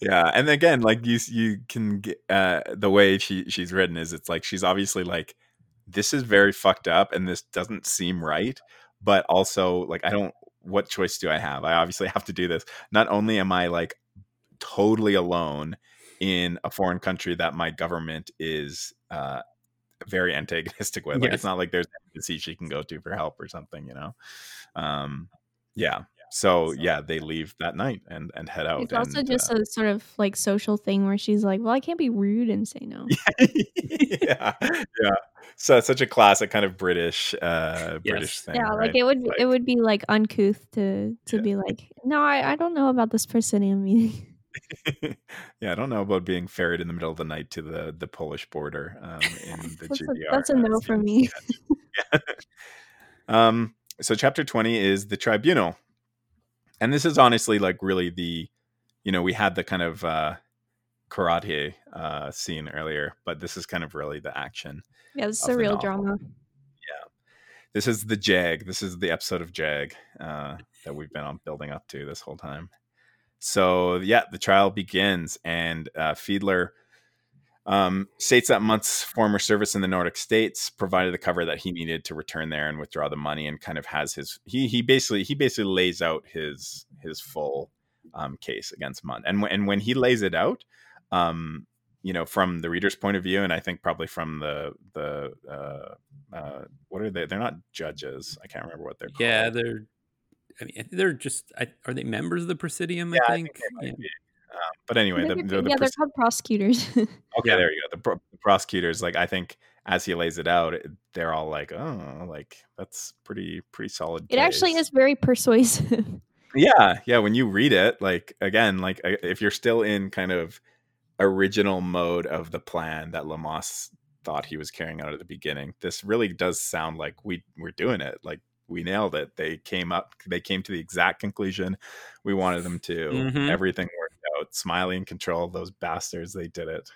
A: yeah and again like you you can get uh the way she she's written is it's like she's obviously like this is very fucked up and this doesn't seem right but also like i don't what choice do i have? I obviously have to do this. Not only am i like totally alone in a foreign country that my government is uh very antagonistic with like
C: Yes.
A: it's not like there's an embassy she can go to for help or something you know? Um yeah so yeah they leave that night and and head out
B: It's also
A: and,
B: just
A: uh,
B: a sort of like social thing where she's like, "Well, I can't be rude and say no."
A: yeah yeah so it's such a classic kind of british uh british thing
B: yeah,
A: right?
B: like it would
A: Like-
B: it would be like uncouth to to
A: Yeah.
B: be like, "No, I, I don't know about this Presidium meeting."
A: yeah i don't know about being ferried in the middle of the night to the the polish border um in the
B: That's a,
A: GDR.
B: that's a no for me.
A: Um, so chapter 20 is the tribunal. And this is honestly like really the, you know, we had the kind of uh karate uh scene earlier, but this is kind of really the action.
B: Yeah, this
A: is
B: a real
A: novel.
B: drama.
A: This is the Jag. This is the episode of Jag uh that we've been on building up to this whole time. So yeah, the trial begins and uh Fiedler um, states that Mundt's former service in the Nordic states provided the cover that he needed to return there and withdraw the money, and kind of has his he he basically he basically lays out his his full um, case against Mundt, and when and when he lays it out, um, you know, from the reader's point of view, and I think probably from the the uh, uh, what are they? They're not judges. I can't remember what they're called.
C: yeah, they're. I mean, they're just. I, are they members of the Presidium?
A: Yeah,
C: I
A: I
C: think.
A: think they might
C: Yeah.
A: Be. Um, but anyway, the,
B: They're-
A: the, the
B: yeah, they're
A: pres-
B: called prosecutors.
A: Okay, there you go. The, pro- the prosecutors, like I think, as he lays it out, they're all like, "Oh, like that's pretty pretty solid."
B: it actually is very persuasive.
A: Yeah, yeah. When you read it, like again, like if you're still in kind of original mode of the plan that Leamas thought he was carrying out at the beginning, this really does sound like we we're doing it. Like we nailed it. They came up. They came to the exact conclusion we wanted them to.
C: Mhm.
A: Everything worked out. Smiley in control. Those bastards. They did it.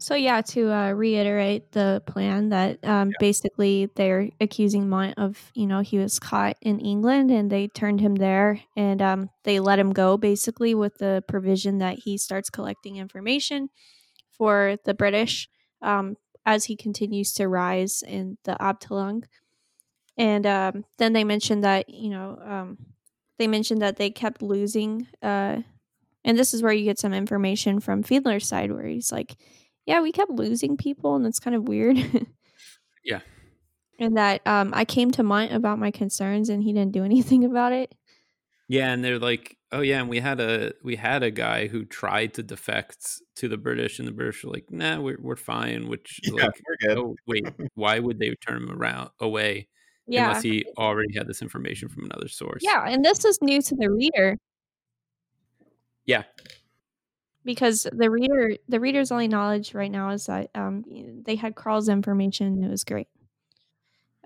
B: So yeah, to uh, reiterate the plan that um,
A: Yeah.
B: basically they're accusing Mundt of, you know, he was caught in England and they turned him there and um, they let him go basically with the provision that he starts collecting information for the British um, as he continues to rise in the Abteilung. And um, then they mentioned that, you know, um, they mentioned that they kept losing. Uh, and this is where you get some information from Fiedler's side where he's like, yeah, we kept losing people, and it's kind of weird.
C: Yeah.
B: And that um, I came to Mundt about my concerns, and he didn't do anything about it.
C: Yeah, and they're like, "Oh yeah, and we had a we had a guy who tried to defect to the British, and the British were like, "Nah, we're we're fine." Which
A: Yeah,
C: like,
A: we're good.
C: oh wait, why would they turn him around away
B: Yeah,
C: unless he already had this information from another source?
B: yeah, and this is new to the reader
C: yeah,
B: because the reader, the reader's only knowledge right now is that um, they had Karl's information. And it was great.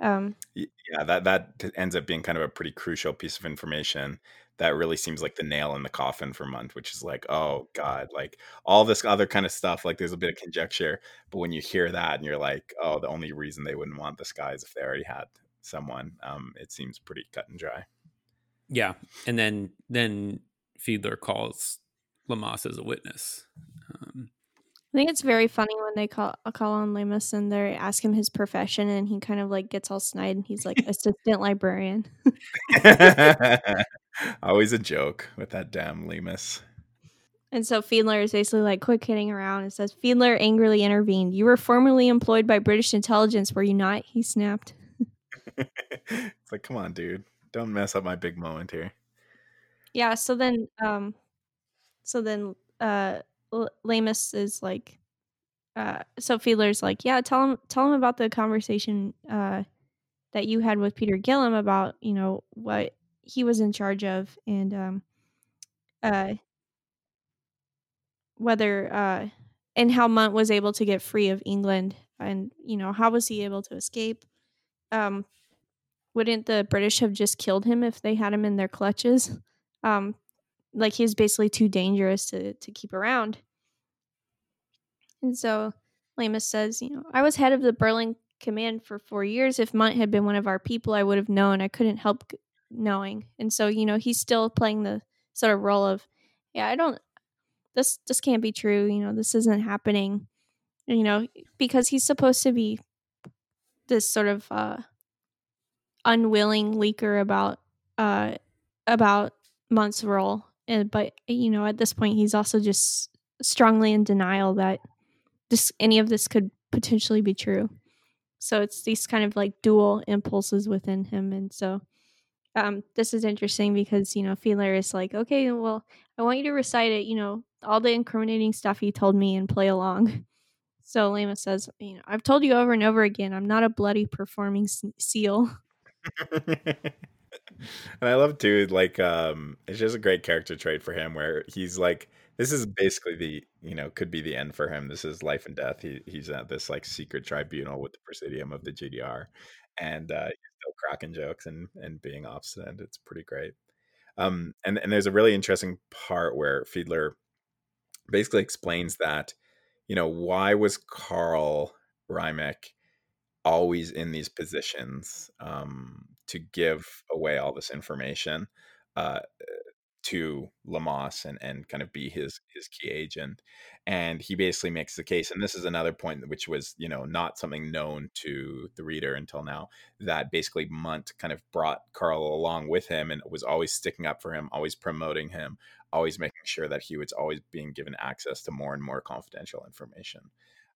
B: Um,
A: yeah that that ends up being kind of a pretty crucial piece of information that really seems like the nail in the coffin for Mundt, which is like, oh god, like all this other kind of stuff. Like there's a bit of conjecture, but when you hear that and you're like, oh, the only reason they wouldn't want this guy is if they already had someone. Um, it seems pretty cut and dry.
C: yeah, and then then Fiedler calls Leamas as a witness. Um,
B: I think it's very funny when they call call on Leamas and they ask him his profession, and he kind of like gets all snide, and he's like assistant librarian.
A: Always a joke with that damn Leamas.
B: And so Fiedler is basically like quick hitting around and says, Fiedler angrily intervened. You were formerly employed by British intelligence, were you not? He snapped.
A: it's like, come on, dude, don't mess up my big moment here.
B: Yeah, so then um so then uh Leamas is like uh so Fiedler's like, Yeah, tell him tell him about the conversation uh that you had with Peter Guillam about, you know, what he was in charge of and um uh whether uh and how Mundt was able to get free of England and you know how was he able to escape? Um wouldn't the British have just killed him if they had him in their clutches um like he was basically too dangerous to to keep around. And so Leamas says you know I was head of the Berlin command for 4 years. If Mundt had been one of our people I would have known. I couldn't help knowing. And so you know he's still playing the sort of role of yeah I don't this this can't be true. You know this isn't happening. You know because he's supposed to be this sort of uh unwilling leaker about uh about Mundt's role and but you know at this point he's also just strongly in denial that this any of this could potentially be true. So it's these kind of like dual impulses within him and so um this is interesting because you know Fiedler is like okay well I want you to recite it you know all the incriminating stuff you told me and play along. So Lama says you know I've told you over and over again I'm not a bloody performing seal
A: and I love too, like, um, it's just a great character trait for him where he's like, this is basically the, you know, could be the end for him. This is life and death. He he's at this like secret tribunal with the presidium of the GDR, and uh, he's still cracking jokes and and being obstinate. It's pretty great. Um, and and there's a really interesting part where Fiedler basically explains that, you know, why was Carl Reimek always in these positions um, to give away all this information uh, to Leamas and, and kind of be his his key agent. And he basically makes the case, and this is another point which was, you know, not something known to the reader until now, that basically Mundt kind of brought Carl along with him and was always sticking up for him, always promoting him, always making sure that he was always being given access to more and more confidential information.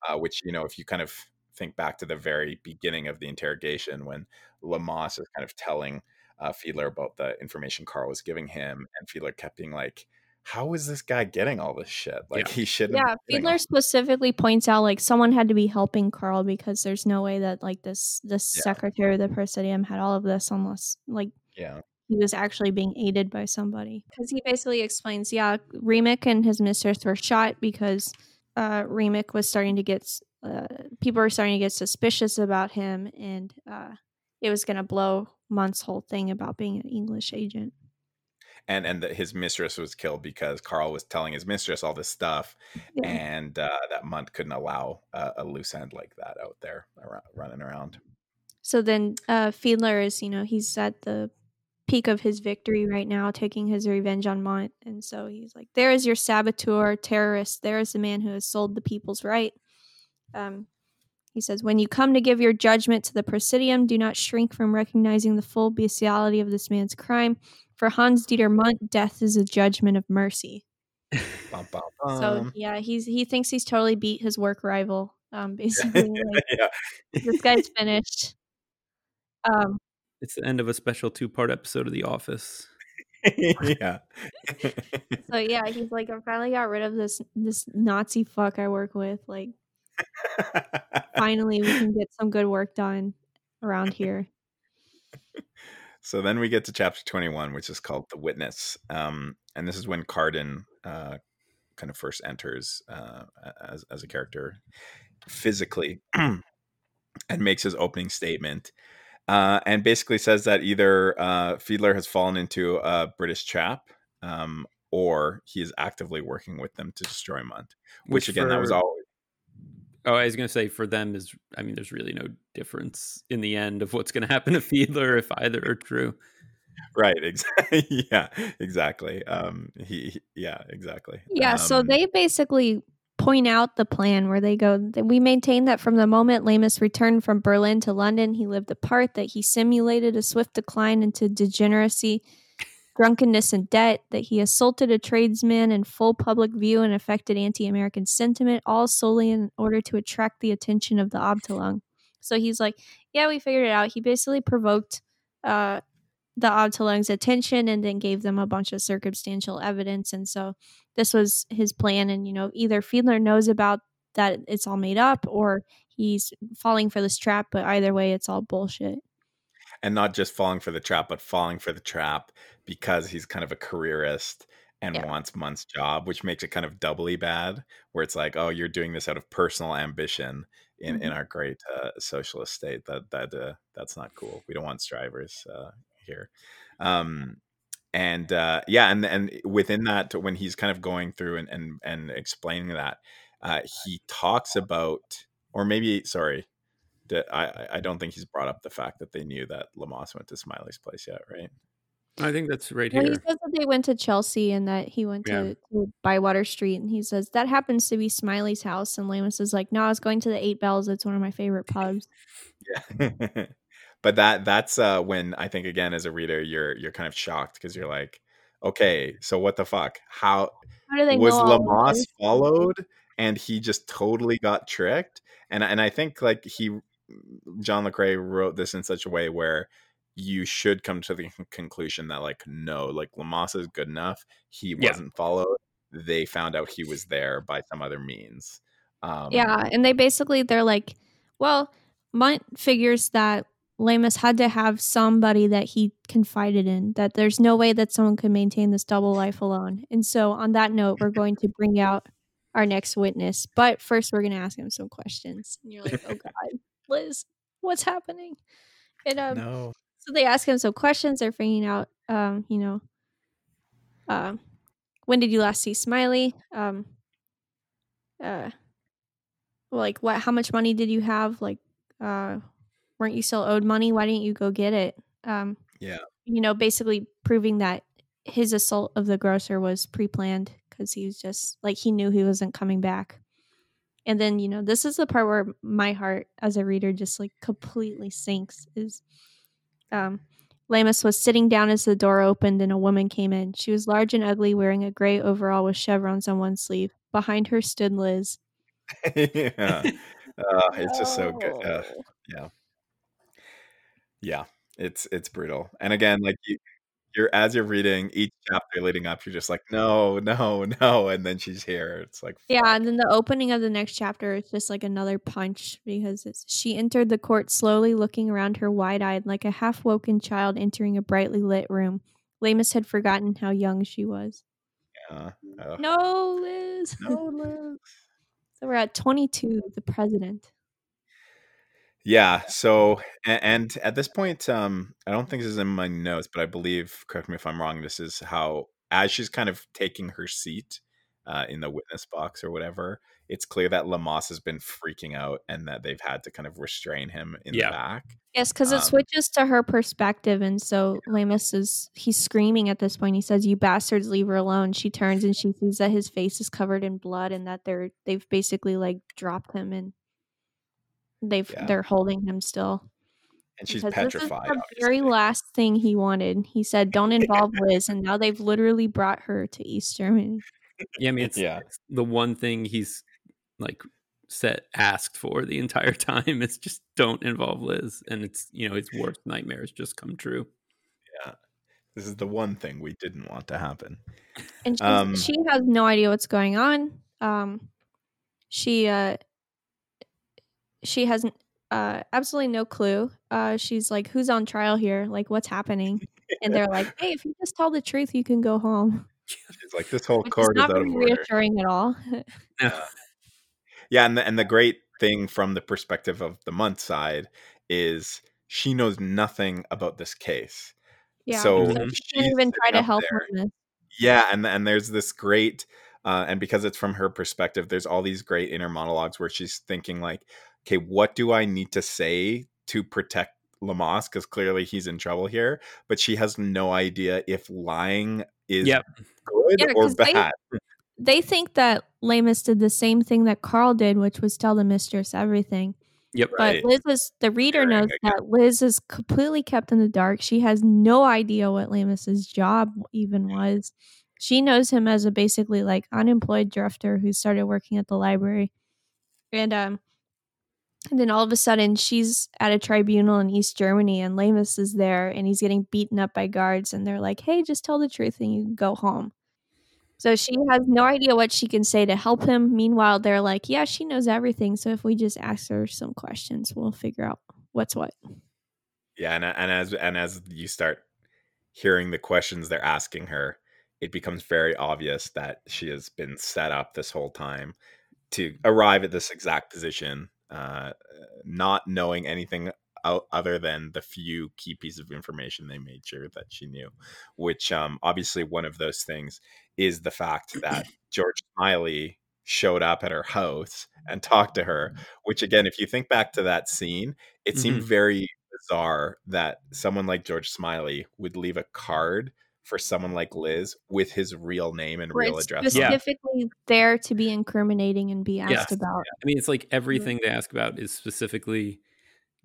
A: Uh, which, you know, if you kind of think back to the very beginning of the interrogation when Leamas is kind of telling uh, Fiedler about the information Karl was giving him, and Fiedler kept being like, "How is this guy getting all this shit? Like
C: Yeah.
A: he shouldn't."
B: yeah
A: be
B: Fiedler specifically points out like someone had to be helping Karl because there's no way that like this this
A: Yeah.
B: secretary of the presidium had all of this unless like
A: Yeah,
B: he was actually being aided by somebody because he basically explains yeah Riemeck and his mistress were shot because uh Riemeck was starting to get s- uh, people were starting to get suspicious about him and uh it was going to blow Mundt's whole thing about being an English agent
A: and and that his mistress was killed because Karl was telling his mistress all this stuff,
B: Yeah.
A: and uh, that Mundt couldn't allow a, a loose end like that out there around, running around.
B: So then uh Fiedler is, you know, he's at the peak of his victory right now, taking his revenge on Mundt. And so he's like, There is your saboteur, terrorist, there is the man who has sold the people's right. Um he says, When you come to give your judgment to the Presidium, do not shrink from recognizing the full bestiality of this man's crime. For Hans Dieter Mundt, death is a judgment of mercy.
A: Bum, bum,
B: So yeah, he's he thinks he's totally beat his work rival. Um basically like, this guy's finished. Um
C: It's the end of a special two part episode of The Office.
A: yeah.
B: So yeah, he's like, I finally got rid of this this Nazi fuck I work with. Like, finally we can get some good work done around here.
A: so then we get to chapter 21, which is called The Witness. Um, and this is when Karden uh, kind of first enters uh, as, as a character physically and makes his opening statement. Uh, and basically says that either uh, Fiedler has fallen into a British trap um, or he is actively working with them to destroy Mundt. Which, again, that was
C: for-
A: always
C: Oh, I was going to say for them is, I mean, there's really no difference in the end of what's going to happen to Fiedler if either are true.
A: right. Exactly. yeah, exactly. Um, he, he- yeah, exactly.
B: Yeah, so
A: Um,
B: they basically point out the plan where they go. We maintain that from the moment Leamas returned from Berlin to London, he lived apart. That he simulated a swift decline into degeneracy, drunkenness, and debt. That he assaulted a tradesman in full public view and affected anti-American sentiment, all solely in order to attract the attention of the Abteilung. So he's like, "Yeah, we figured it out." He basically provoked uh, the Abteilung's attention and then gave them a bunch of circumstantial evidence, and so this was his plan and you know either fiedler knows about that it's all made up or he's falling for this trap but either way it's all bullshit
A: and not just falling for the trap, but falling for the trap because he's kind of a careerist and
B: Yeah.
A: wants Mundt's job, which makes it kind of doubly bad. Where it's like, oh, you're doing this out of personal ambition in,
B: Mm-hmm.
A: in our great uh, socialist state. That that uh, that's not cool. We don't want strivers uh, here. Um, and uh, yeah, and and within that, when he's kind of going through and and, and explaining that, uh, he talks about, or maybe sorry, I- I don't think he's brought up the fact that they knew that Leamas went to Smiley's place yet, right?
C: I think that's right
B: well, he says that they went to chelsea and that he went
C: Yeah.
B: to, to bywater street and he says that happens to be smiley's house and Leamas is like no i was going to the eight bells it's one of my favorite pubs
A: Yeah. but that that's uh when I think again as a reader you're you're kind of shocked because you're like, okay, so what the fuck? How
B: how do they
A: was
B: Leamas
A: followed and he just totally got tricked? And and I think like he John le Carre wrote this in such a way where you should come to the conclusion that like no, like Leamas is good enough. He
C: Yeah.
A: wasn't followed. They found out he was there by some other means. Um,
B: yeah and they basically they're like well Mundt figures that Leamas had to have somebody that he confided in, that there's no way that someone could maintain this double life alone. And so, on that note, we're going to bring out our next witness. But first, we're going to ask him some questions. And you're like, oh God, Liz, what's happening? And um,
A: No.
B: So they ask him some questions. They're figuring out, um, you know, um, when did you last see Smiley? Um, uh, like what? How much money did you have? Like, uh, weren't you still owed money? Why didn't you go get it? Um,
A: Yeah.
B: you know, basically proving that his assault of the grocer was pre-planned because he was just like he knew he wasn't coming back. And then you know, this is the part where my heart as a reader just like completely sinks. Is um, Leamas was sitting down as the door opened and a woman came in. She was large and ugly, wearing a gray overall with chevrons on one sleeve. Behind her stood Liz.
A: yeah. Uh, it's just so good. Uh, yeah. Yeah. It's it's brutal. And again, like you you're as you're reading each chapter leading up, you're just like, no, no, no. And then she's here. It's like
B: Yeah,
A: fuck.
B: and then the opening of the next chapter is just like another punch because it's, she entered the court slowly, looking around her wide eyed like a half woken child entering a brightly lit room. Leamas had forgotten how young she was.
A: Yeah. Ugh.
B: No, Liz.
A: No, Liz.
B: So we're at 22, the president.
A: Yeah. So, a- and at this point, um, I don't think this is in my notes, but I believe, correct me if I'm wrong, this is how, as she's kind of taking her seat uh, in the witness box or whatever, it's clear that Leamas has been freaking out and that they've had to kind of restrain him in
C: Yeah.
A: the back.
B: Yes, because it
A: Um,
B: switches to her perspective, and so Leamas is he's screaming at this point. He says, "You bastards, leave her alone." She turns and she sees that his face is covered in blood, and that they're they've basically like dropped him, and they've
A: Yeah.
B: they're holding him still.
A: And she's
B: Because
A: petrified.
B: This is the very last thing he wanted. He said, "Don't involve Liz," and now they've literally brought her to East Germany.
C: Yeah, I mean, it's,
A: Yeah.
C: it's the one thing he's like set asked for the entire time. It's just don't involve Liz, and it's you know his worst nightmares just come true.
A: Yeah, this is the one thing we didn't want to happen.
B: and
A: Um,
B: she has no idea what's going on. Um, she uh, she has uh, absolutely no clue. Uh, she's like, "Who's on trial here? Like, what's happening?" And they're like, "Hey, if you just tell the truth, you can go home."
A: She's like, this whole
B: Which is not
A: out of
B: very
A: order.
B: reassuring at all.
A: Yeah, yeah, and the, and the great thing from the perspective of the Mundt side is she knows nothing about this case.
B: yeah,
A: So
C: Mhm.
B: she can't even try to help
A: there. Yeah, and and there's this great, uh, and because it's from her perspective, there's all these great inner monologues where she's thinking like, okay, what do I need to say to protect Leamas? Because clearly he's in trouble here, but she has no idea if lying is
C: Yep.
A: good
B: Yeah,
A: or
B: 'cause they-
A: bad.
B: They think that Leamas did the same thing that Karl did, which was tell the mistress everything.
C: Yep.
A: Right.
B: But Liz is the reader knows
A: again.
B: that Liz is completely kept in the dark. She has no idea what Leamas's job even was. She knows him as a basically like unemployed drifter who started working at the library. And um and then all of a sudden she's at a tribunal in East Germany and Leamas is there and he's getting beaten up by guards and they're like, Hey, just tell the truth and you can go home. So she has no idea what she can say to help him. Meanwhile, they're like, Yeah, she knows everything. So if we just ask her some questions, we'll figure out what's what.
A: Yeah, and and as and as you start hearing the questions they're asking her, it becomes very obvious that she has been set up this whole time to arrive at this exact position, uh, not knowing anything other than the few key pieces of information they made sure that she knew. Which, um, obviously, one of those things is the fact that George Smiley showed up at her house and talked to her. Which, again, if you think back to that scene, it seemed very bizarre that someone like George Smiley would leave a card for someone like Liz with his real name and
B: Where
A: real
B: it's
A: address.
C: Yeah.
B: specifically there to be incriminating and be asked
C: Yes.
B: about.
C: I mean, it's like everything they ask about is specifically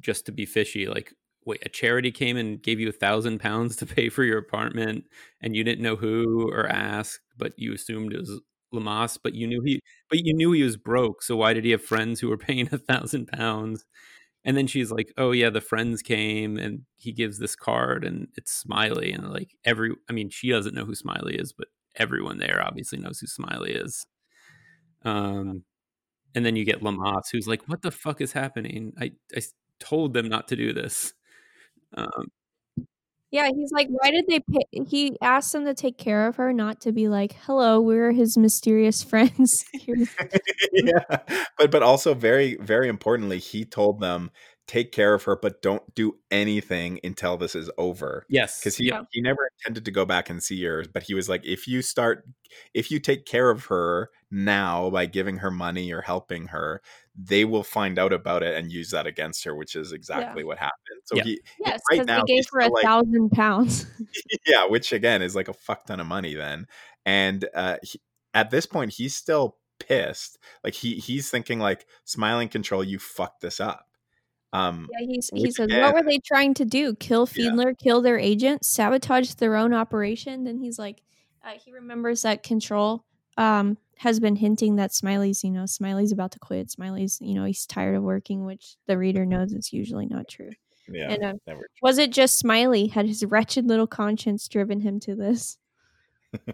C: just to be fishy. Like, wait, a charity came and gave you a thousand pounds to pay for your apartment, and you didn't know who or ask, but you assumed it was Leamas, but you knew he, but you knew he was broke. So why did he have friends who were paying a thousand pounds? And then she's like, "Oh yeah, the friends came, and he gives this card, and it's Smiley, and like every, I mean, she doesn't know who Smiley is, but everyone there obviously knows who Smiley is." Um, and then you get Leamas, who's like, "What the fuck is happening? I I told them not to do this." Um,
B: Yeah, he's like, why did they pay? He asked them to take care of her, not to be like, hello, we're his mysterious friends.
A: Yeah. But but also very very importantly, he told them take care of her, but don't do anything until this is over.
C: yes,
A: Because he,
B: Yeah.
A: he never intended to go back and see her, but he was like, if you start, if you take care of her now by giving her money or helping her, they will find out about it and use that against her, which is exactly what happened. So
C: Yeah.
A: he,
B: yes,
A: right
B: because
A: now,
B: they gave her a
A: like-
B: thousand pounds.
A: yeah, which again is like a fuck ton of money then. And uh, he, at this point, he's still pissed. Like he he's thinking like, smiling control, you fucked this up. Um,
B: Yeah, he's, he says,
A: again-
B: what were they trying to do? Kill
A: Yeah.
B: Fiedler, kill their agent, sabotage their own operation? Then he's like, uh, he remembers that Control um, has been hinting that Smiley's, you know, Smiley's about to quit. Smiley's, you know, he's tired of working, which the reader knows is usually not true.
A: yeah,
B: And uh,
A: never.
B: was it just Smiley? Had his wretched little conscience driven him to this?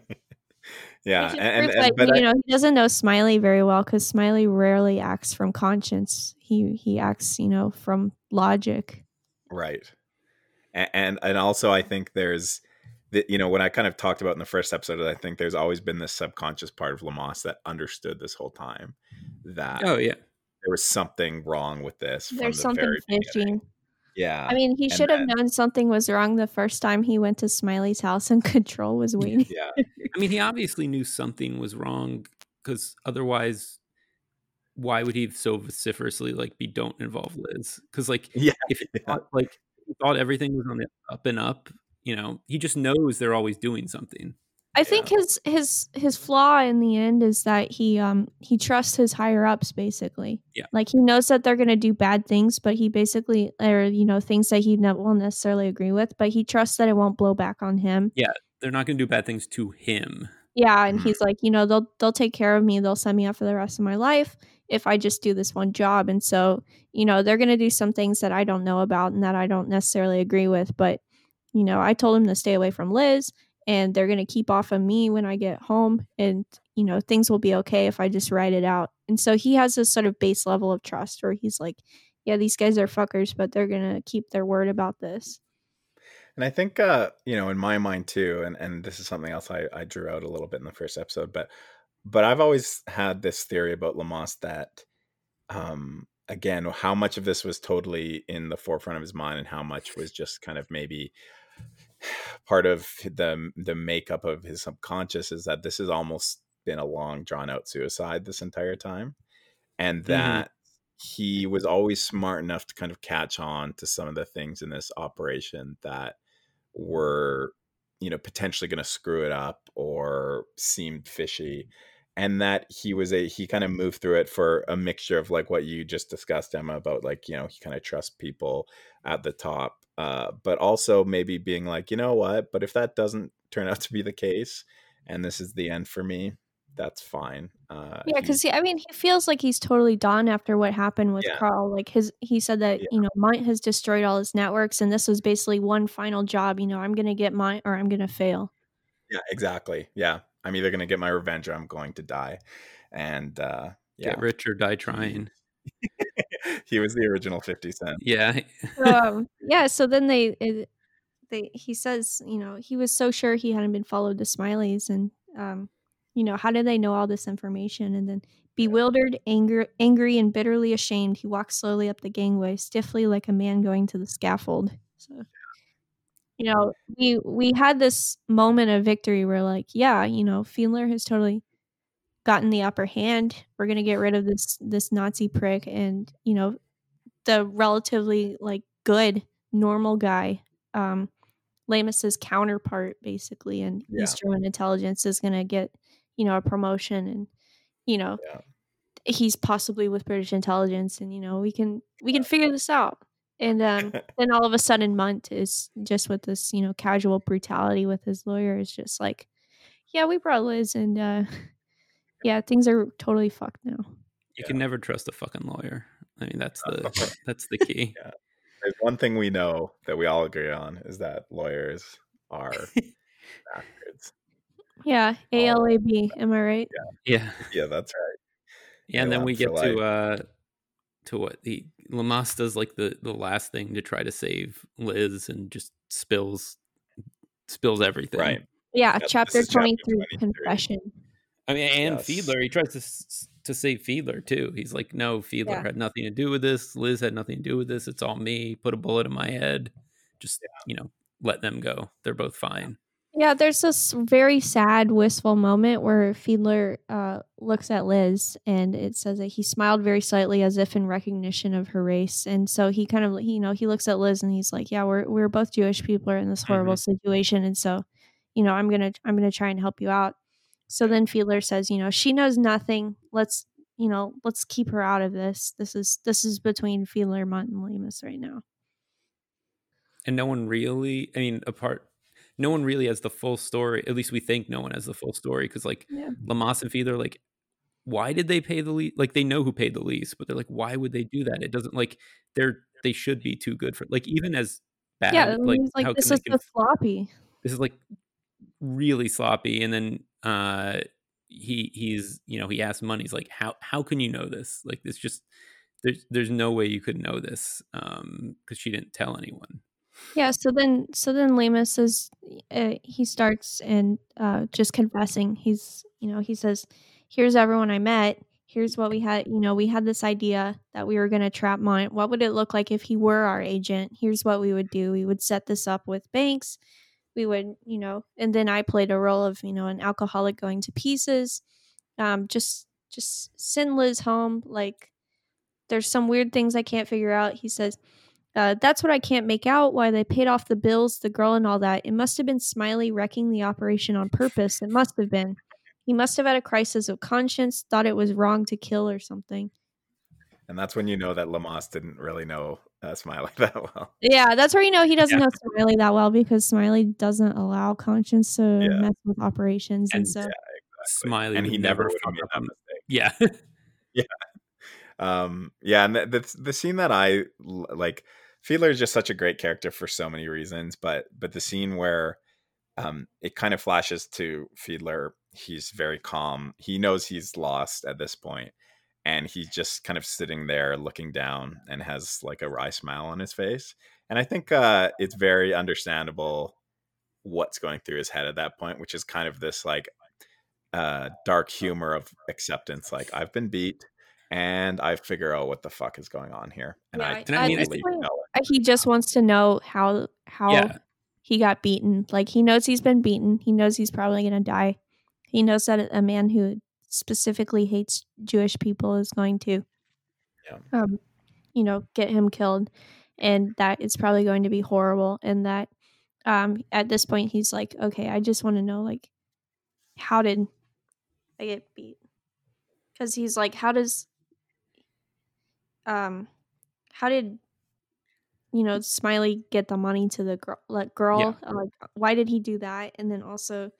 A: Yeah, and, and, and-
B: that,
A: but
B: you
A: I-
B: know he doesn't know Smiley very well because Smiley rarely acts from conscience. He he acts you know from logic.
A: Right. A- And and also I think there's the, you know when I kind of talked about in the first episode I think there's always been this subconscious part of Leamas that understood this whole time that
C: oh yeah,
A: there was something wrong with this. from
B: There's
A: the
B: something
A: very
B: fishy.
A: Yeah.
B: I mean, he
A: and
B: should have
A: then-
B: known something was wrong the first time he went to Smiley's house and Control was waiting.
A: yeah.
C: I mean, he obviously knew something was wrong because otherwise, why would he so vociferously like be don't involve Liz? Because like
A: Yeah.
C: if he
A: Yeah.
C: thought, like he thought everything was on the up and up, you know, he just knows they're always doing something.
B: I think his his his flaw in the end is that he um he trusts his higher ups basically.
C: Yeah.
B: Like he knows that they're gonna do bad things, but he basically or you know things that he ne- won't necessarily agree with, but he trusts that it won't blow back on him. Yeah.
C: They're not going to do bad things to him.
B: Yeah, and he's like, you know, they'll they'll take care of me. They'll send me out for the rest of my life if I just do this one job. And so, you know, they're gonna do some things that I don't know about and that I don't necessarily agree with. But, you know, I told him to stay away from Liz and they're gonna keep off of me when I get home and you know, things will be okay if I just write it out. And so he has this sort of base level of trust where he's like, Yeah, these guys are fuckers, but they're gonna keep their word about this.
A: And I think, uh, you know, in my mind too, and, and this is something else I, I drew out a little bit in the first episode, but but I've always had this theory about Leamas that, um, again, how much of this was totally in the forefront of his mind, and how much was just kind of maybe part of the the makeup of his subconscious is that this has almost been a long drawn out suicide this entire time, and mm-hmm. that he was always smart enough to kind of catch on to some of the things in this operation that were you know potentially going to screw it up or seemed fishy and that he was a he kind of moved through it for a mixture of like what you just discussed emma about like you know he kind of trusts people at the top uh but also maybe being like you know what but if that doesn't turn out to be the case and this is the end for me that's fine uh
B: Yeah,
A: he-
B: because I mean, he feels like he's totally done after what happened with
A: Yeah.
B: Karl. Like his, he said that
A: Yeah.
B: you know, Mundt has destroyed all his networks, and this was basically one final job. You know, I'm gonna get mine, or I'm gonna fail.
A: yeah exactly yeah i'm either going to get my revenge or i'm going to die and uh yeah
C: Get rich or die trying.
A: he was the original 50 cent
C: Yeah.
B: um, yeah. So then they, it, they, he says, you know, he was so sure he hadn't been followed to Smiley's, and um, you know, how did they know all this information? And then, bewildered, angry, angry, and bitterly ashamed, he walked slowly up the gangway, stiffly like a man going to the scaffold. So, you know, we we had this moment of victory where, like, yeah, you know, Fiedler has totally gotten the upper hand. We're gonna get rid of this this Nazi prick, and you know, the relatively like good normal guy, um, Leamas's counterpart, basically, and
A: Yeah.
B: East German intelligence is gonna get you know a promotion, and you know,
A: Yeah.
B: he's possibly with British intelligence, and you know, we can we can figure this out. And um, then all of a sudden, Mundt is just with this, you know, casual brutality with his lawyer is just like, yeah, we brought Liz, and uh, yeah, things are totally fucked now.
C: You can never trust a fucking lawyer. I mean, that's the that's the key.
A: Yeah. There's one thing we know that we all agree on is that lawyers are bastards.
B: Yeah, A L A B. Am I right?
C: Yeah.
A: Yeah, that's right.
C: Yeah, and then we get to uh to what the Leamas does like the the last thing to try to save Liz and just spills spills everything.
A: Right.
B: Yeah,
A: this
B: chapter
A: is chapter
B: twenty three,
A: 23.
B: confession.
C: I mean, and
A: Yes.
C: Fiedler, he tries to to save Fiedler too. He's like, "No, Fiedler
B: Yeah.
C: had nothing to do with this. Liz had nothing to do with this. It's all me. Put a bullet in my head. Just you know, let them go. They're both fine."
B: Yeah, there's this very sad, wistful moment where Fiedler uh, looks at Liz and it says that he smiled very slightly as if in recognition of her race. And so he kind of, you know, he looks at Liz and he's like, "Yeah, we're we're both Jewish people are in this horrible situation, and so, you know, I'm gonna I'm gonna try and help you out." So then Fiedler says, "You know, she knows nothing. Let's, you know, let's keep her out of this. This is this is between Fiedler, Mundt, and Leamas right now."
C: and no one really i mean apart no one really has the full story at least we think no one has the full story because like
B: Yeah.
C: Leamas and Fiedler, like why did they pay the lease like they know who paid the lease but they're like why would they do that it doesn't like they're they should be too good for like even as bad
B: yeah,
C: like,
B: like, "This is the
C: conf-
B: sloppy."
C: this is like really sloppy and then uh he he's you know he asks money he's like how how can you know this like this just there's there's no way you could know this um because she didn't tell anyone
B: Yeah, so then so then Leamas is uh, he starts and uh, just confessing. He's you know he says, "Here's everyone I met. here's what we had. You know, we had this idea that we were going to trap Mundt. What would it look like if he were our agent? Here's what we would do. We would set this up with Banks. We would, you know, and then I played a role of, you know, an alcoholic going to pieces. Um, just, just send Liz home. Like, there's some weird things I can't figure out. He says, uh, that's what I can't make out. Why they paid off the bills, the girl, and all that. It must have been Smiley wrecking the operation on purpose. It must have been. He must have had a crisis of conscience, thought it was wrong to kill or something.
A: And that's when you know that Leamas didn't really know uh, Smiley that well.
B: Yeah, that's where you know he doesn't
C: Yeah.
B: know Smiley that well because Smiley doesn't allow conscience to
A: Yeah.
B: mess with operations, and,
C: And-
B: so
C: Smiley
A: and he never
C: never
A: would have made that mistake.
C: Yeah.
A: Um, yeah, and the, the the scene that I like, Fiedler is just such a great character for so many reasons, but but the scene where um, it kind of flashes to Fiedler, he's very calm. He knows he's lost at this point, and he's just kind of sitting there looking down and has like a wry smile on his face. And I think uh, it's very understandable what's going through his head at that point, which is kind of this like uh, dark humor of acceptance. Like I've been beat, and I figure out what the fuck is going on here, and
B: Yeah,
A: I,
B: I-
C: And I mean, I
A: totally know it.
B: He just wants to know how how
C: Yeah.
B: he got beaten. Like he knows he's been beaten. He knows he's probably going to die. He knows that a man who specifically hates Jewish people is going to,
A: Yeah.
B: um, you know, get him killed, and that it's probably going to be horrible. And that, um, at this point, he's like, okay, I just want to know, like, how did I get beat? Because he's like, how does, um, how did you know smiley get the money to the girl like girl Uh, like why did he do that and then also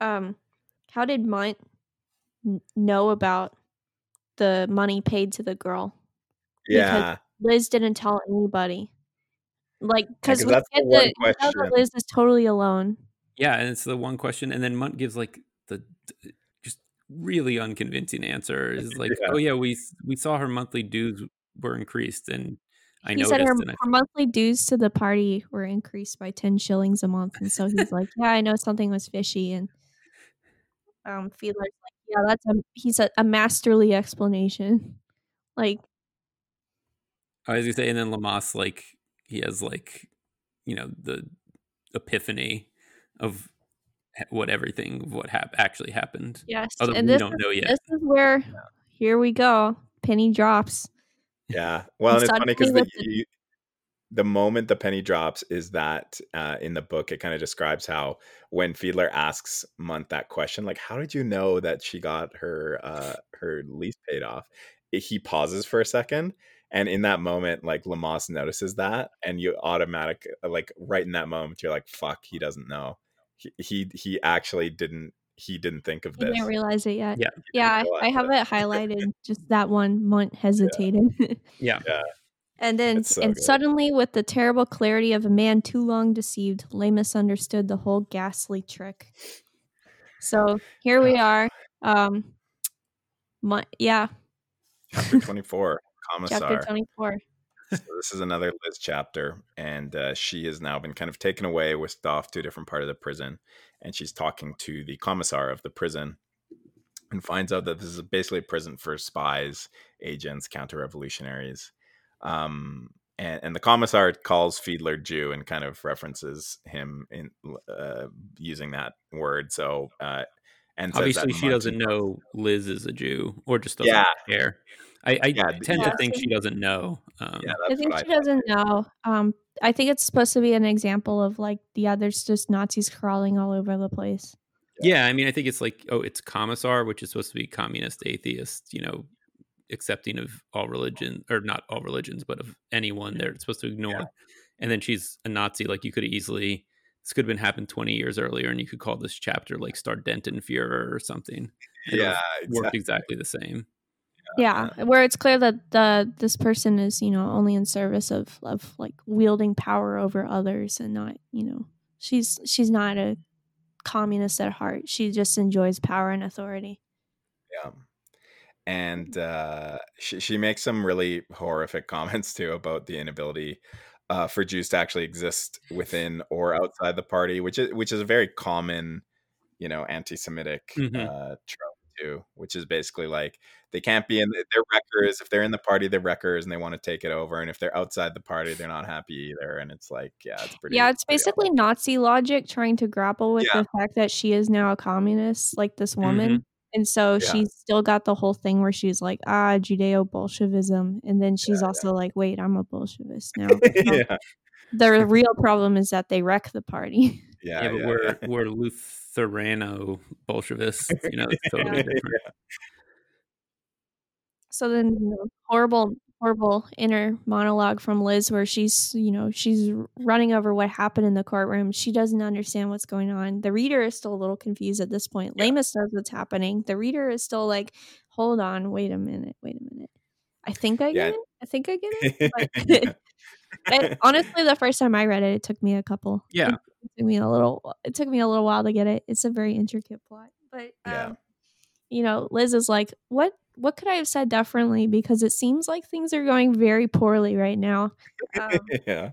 B: um how did Mundt know about the money paid to the girl
A: Yeah,
B: liz didn't tell anybody like because we
A: that's the
B: get
A: one
B: the, we know that liz is totally alone
C: Yeah, and it's the one question, and then Mundt gives like the the just really unconvincing answer. Is like,
A: Yeah.
C: oh yeah, we we saw her monthly dues were increased, and I
B: he
C: noticed.
B: said her,
C: and I,
B: her monthly dues to the party were increased by 10 shillings a month and so he's like yeah i know something was fishy and um Fiedler's like yeah that's a he said a masterly explanation like
C: I was gonna say, and then Leamas like he has like you know the epiphany of what everything of what hap- actually happened.
B: yes
C: Although
B: and
C: we
B: this
C: don't
B: is,
C: know yet.
B: this is where here we go penny drops
A: yeah. Well, and it's funny because
B: suddenly
A: the,
B: with the-
A: you, the moment the penny drops is that uh, in the book it kind of describes how when Fiedler asks Mundt that question, like, "How did you know that she got her uh, her lease paid off?" He pauses for a second, and in that moment, like Leamas notices that, and you automatic like right in that moment, you're like, "Fuck, he doesn't know." He he, he actually didn't. He didn't think of
B: i
A: this.
B: didn't realize it yet
C: Yeah.
B: yeah I, I have it highlighted just that one Mundt hesitated
C: Yeah,
B: And then,
A: so
B: and
A: good.
B: suddenly, with the terrible clarity of a man too long deceived, Leamas understood the whole ghastly trick. So here we are. Um, my, yeah,
A: Chapter twenty four,
B: chapter twenty-four.
A: So this is another Liz chapter, and uh, she has now been kind of taken away, whisked off to a different part of the prison, and she's talking to the commissar of the prison, and finds out that this is basically a prison for spies, agents, counter-revolutionaries. Um, and, and the commissar calls Fiedler Jew and kind of references him in uh, using that word. So, uh, and
C: obviously she doesn't know Liz is a Jew, or just doesn't
A: Yeah.
C: care. I, I
A: Yeah,
C: tend
B: yeah.
C: to think she doesn't know. Um,
A: Yeah,
B: I think she
A: I
B: doesn't know. Um, I think it's supposed to be an example of like, yeah, there's just Nazis crawling all over the place.
C: Yeah, I mean, I think it's like, oh, it's commissar, which is supposed to be communist, atheist, you know, accepting of all religion or not all religions, but of anyone they're supposed to ignore. And then she's a Nazi. Like you could easily, this could have been happened 20 years earlier, and you could call this chapter like Standartenführer or something. It
A: Yeah,
C: would've worked
A: exactly.
C: exactly the same.
B: Yeah, where it's clear that the this person is, you know, only in service of of like wielding power over others and not, you know, she's she's not a communist at heart. She just enjoys power and authority.
A: Yeah. And uh, she, she makes some really horrific comments too about the inability uh, for Jews to actually exist within or outside the party, which is which is a very common, you know, anti-Semitic
C: Mhm.
A: uh, trope too. Which is basically like They can't be in. The, they're wreckers. If they're in the party, they're wreckers, and they want to take it over. And if they're outside the party, they're not happy either. And it's like, yeah, it's pretty.
B: yeah, it's
A: pretty
B: basically Nazi logic trying to grapple with
A: Yeah.
B: the fact that she is now a communist, like this woman. And so
A: Yeah.
B: she's still got the whole thing where she's like, ah, Judeo Bolshevism. And then she's also like, wait, I'm a Bolshevist now.
A: yeah,
B: the real problem is that they wreck the party.
A: yeah,
C: Yeah, but
A: yeah,
C: we're
A: yeah.
C: we're Lutherano Bolshevists. You know, it's totally
B: Yeah.
C: different.
B: So then, you know, horrible, horrible inner monologue from Liz where she's, you know, she's running over what happened in the courtroom. She doesn't understand what's going on. The reader is still a little confused at this point.
A: Yeah.
B: Lamus knows what's happening. The reader is still like, hold on, wait a minute, wait a minute. I think I
A: Yeah.
B: get it. I think I get it. Honestly, the first time I read it, it took me a couple.
C: Yeah.
B: it took me a little. It took me a little while to get it. It's a very intricate plot, but
A: Yeah.
B: um, you know, Liz is like, what? What could I have said differently? Because it seems like things are going very poorly right now. Um,
A: yeah,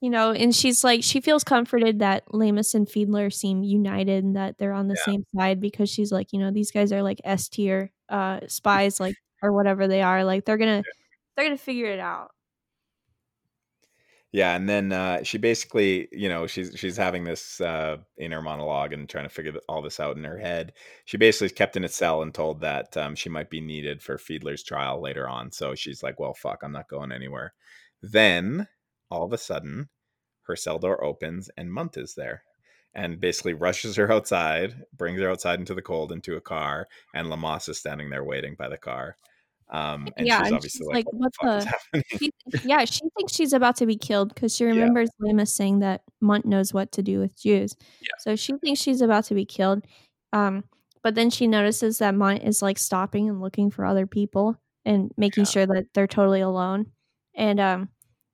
B: you know, and she's like, she feels comforted that Leamas and Fiedler seem united and that they're on the
A: Yeah.
B: same side because she's like, you know, these guys are like S tier uh, spies, like or whatever they are. Like they're gonna, they're gonna figure it out.
A: Yeah. And then uh, she basically, you know, she's she's having this uh, inner monologue and trying to figure all this out in her head. She basically is kept in a cell and told that um, she might be needed for Fiedler's trial later on. So she's like, "Well, fuck, I'm not going anywhere." Then all of a sudden, her cell door opens and Mundt is there. And basically rushes her outside, brings her outside into the cold into a car, and Leamas is standing there waiting by the car. Um, and
B: Yeah,
A: she's
B: and
A: obviously
B: she's
A: like,
B: like,
A: "What the happening?"
B: She, yeah, she thinks she's about to be killed because she remembers Leamas saying that Mundt knows what to do with Jews.
C: Yeah.
B: So she thinks she's about to be killed. Um, but then she notices that Mundt is like stopping and looking for other people and making
A: Yeah.
B: sure that they're totally alone. And um,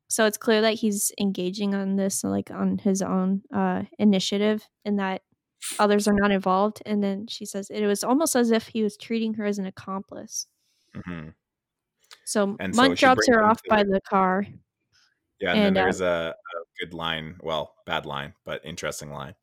B: so it's clear that he's engaging on this like on his own uh, initiative and that others are not involved. And then she says it was almost as if he was treating her as an accomplice.
A: Mhm.
B: So
A: And so Mundt
B: drops her off by
A: the-
B: car.
A: Yeah, and, then
B: And, uh,
A: there's a, a good line, well, bad line, but interesting line,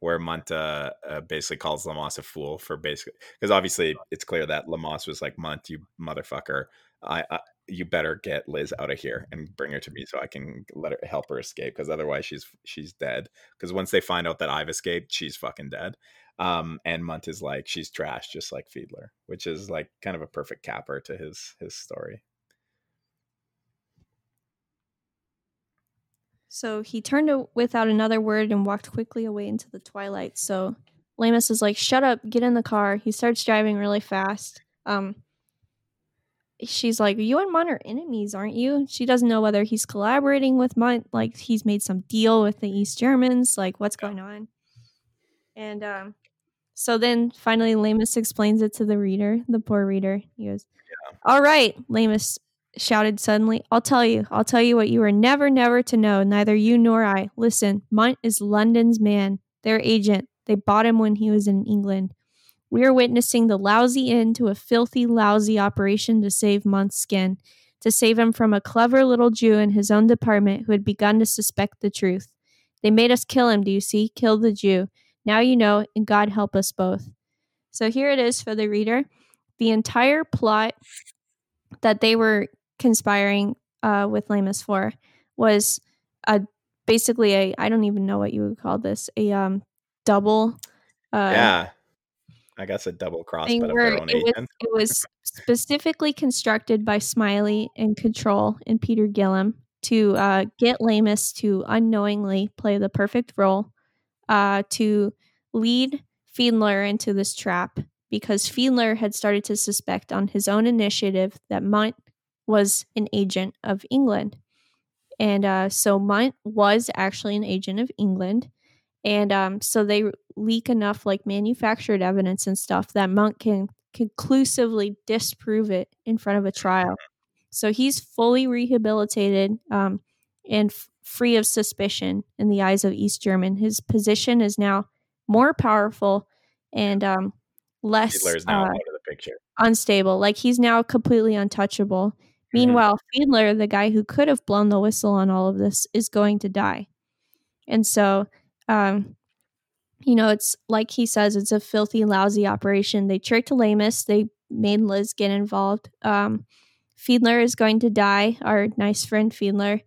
A: where Munta uh, basically calls Leamas a fool for basically because obviously it's clear that Leamas was like, "Mundt, you motherfucker, I, I you better get Liz out of here and bring her to me so I can let her help her escape because otherwise she's she's dead. Because once they find out that I've escaped, she's fucking dead." Um, and Mundt is like, "She's trash, just like Fiedler," which is like kind of a perfect capper to his his story.
B: So he turned without another word and walked quickly away into the twilight. So Leamas is like, "Shut up, get in the car." He starts driving really fast. Um, she's like, "You and Mundt are enemies, aren't you?" She doesn't know whether he's collaborating with Mundt, like he's made some deal with the East Germans, like what's going on. And um, so then finally, Leamas explains it to the reader, the poor reader. He goes, "All right," Leamas shouted suddenly. I'll tell you. I'll tell you what you are never, never to know, neither you nor I. Listen, Mundt is London's man, their agent. They bought him when he was in England. We are witnessing the lousy end to a filthy, lousy operation to save Mundt's skin, to save him from a clever little Jew in his own department who had begun to suspect the truth. They made us kill him, do you see? Kill the Jew. Now you know, and God help us both. So here it is for the reader. The entire plot that they were conspiring uh, with Leamas for was a basically a I don't even know what you would call this a um double uh,
A: yeah, I guess a double cross, but of
B: where
A: their own
B: it was, it was specifically constructed by Smiley and Control and Peter Guillam to uh, get Leamas to unknowingly play the perfect role uh, to lead Fiedler into this trap because Fiedler had started to suspect on his own initiative that Mundt was an agent of England. And uh, so Mundt was actually an agent of England. And um, so they leak enough like manufactured evidence and stuff that Mundt can conclusively disprove it in front of a trial. So he's fully rehabilitated um, and f- free of suspicion in the eyes of East German. His position is now more powerful and um, less uh,
A: out of the picture.
B: unstable. Like he's now completely untouchable. Meanwhile, Fiedler, the guy who could have blown the whistle on all of this, is going to die. And so, um, you know, it's like he says, it's a filthy, lousy operation. They tricked Leamas. They made Liz get involved. Um, Fiedler is going to die, our nice friend Fiedler,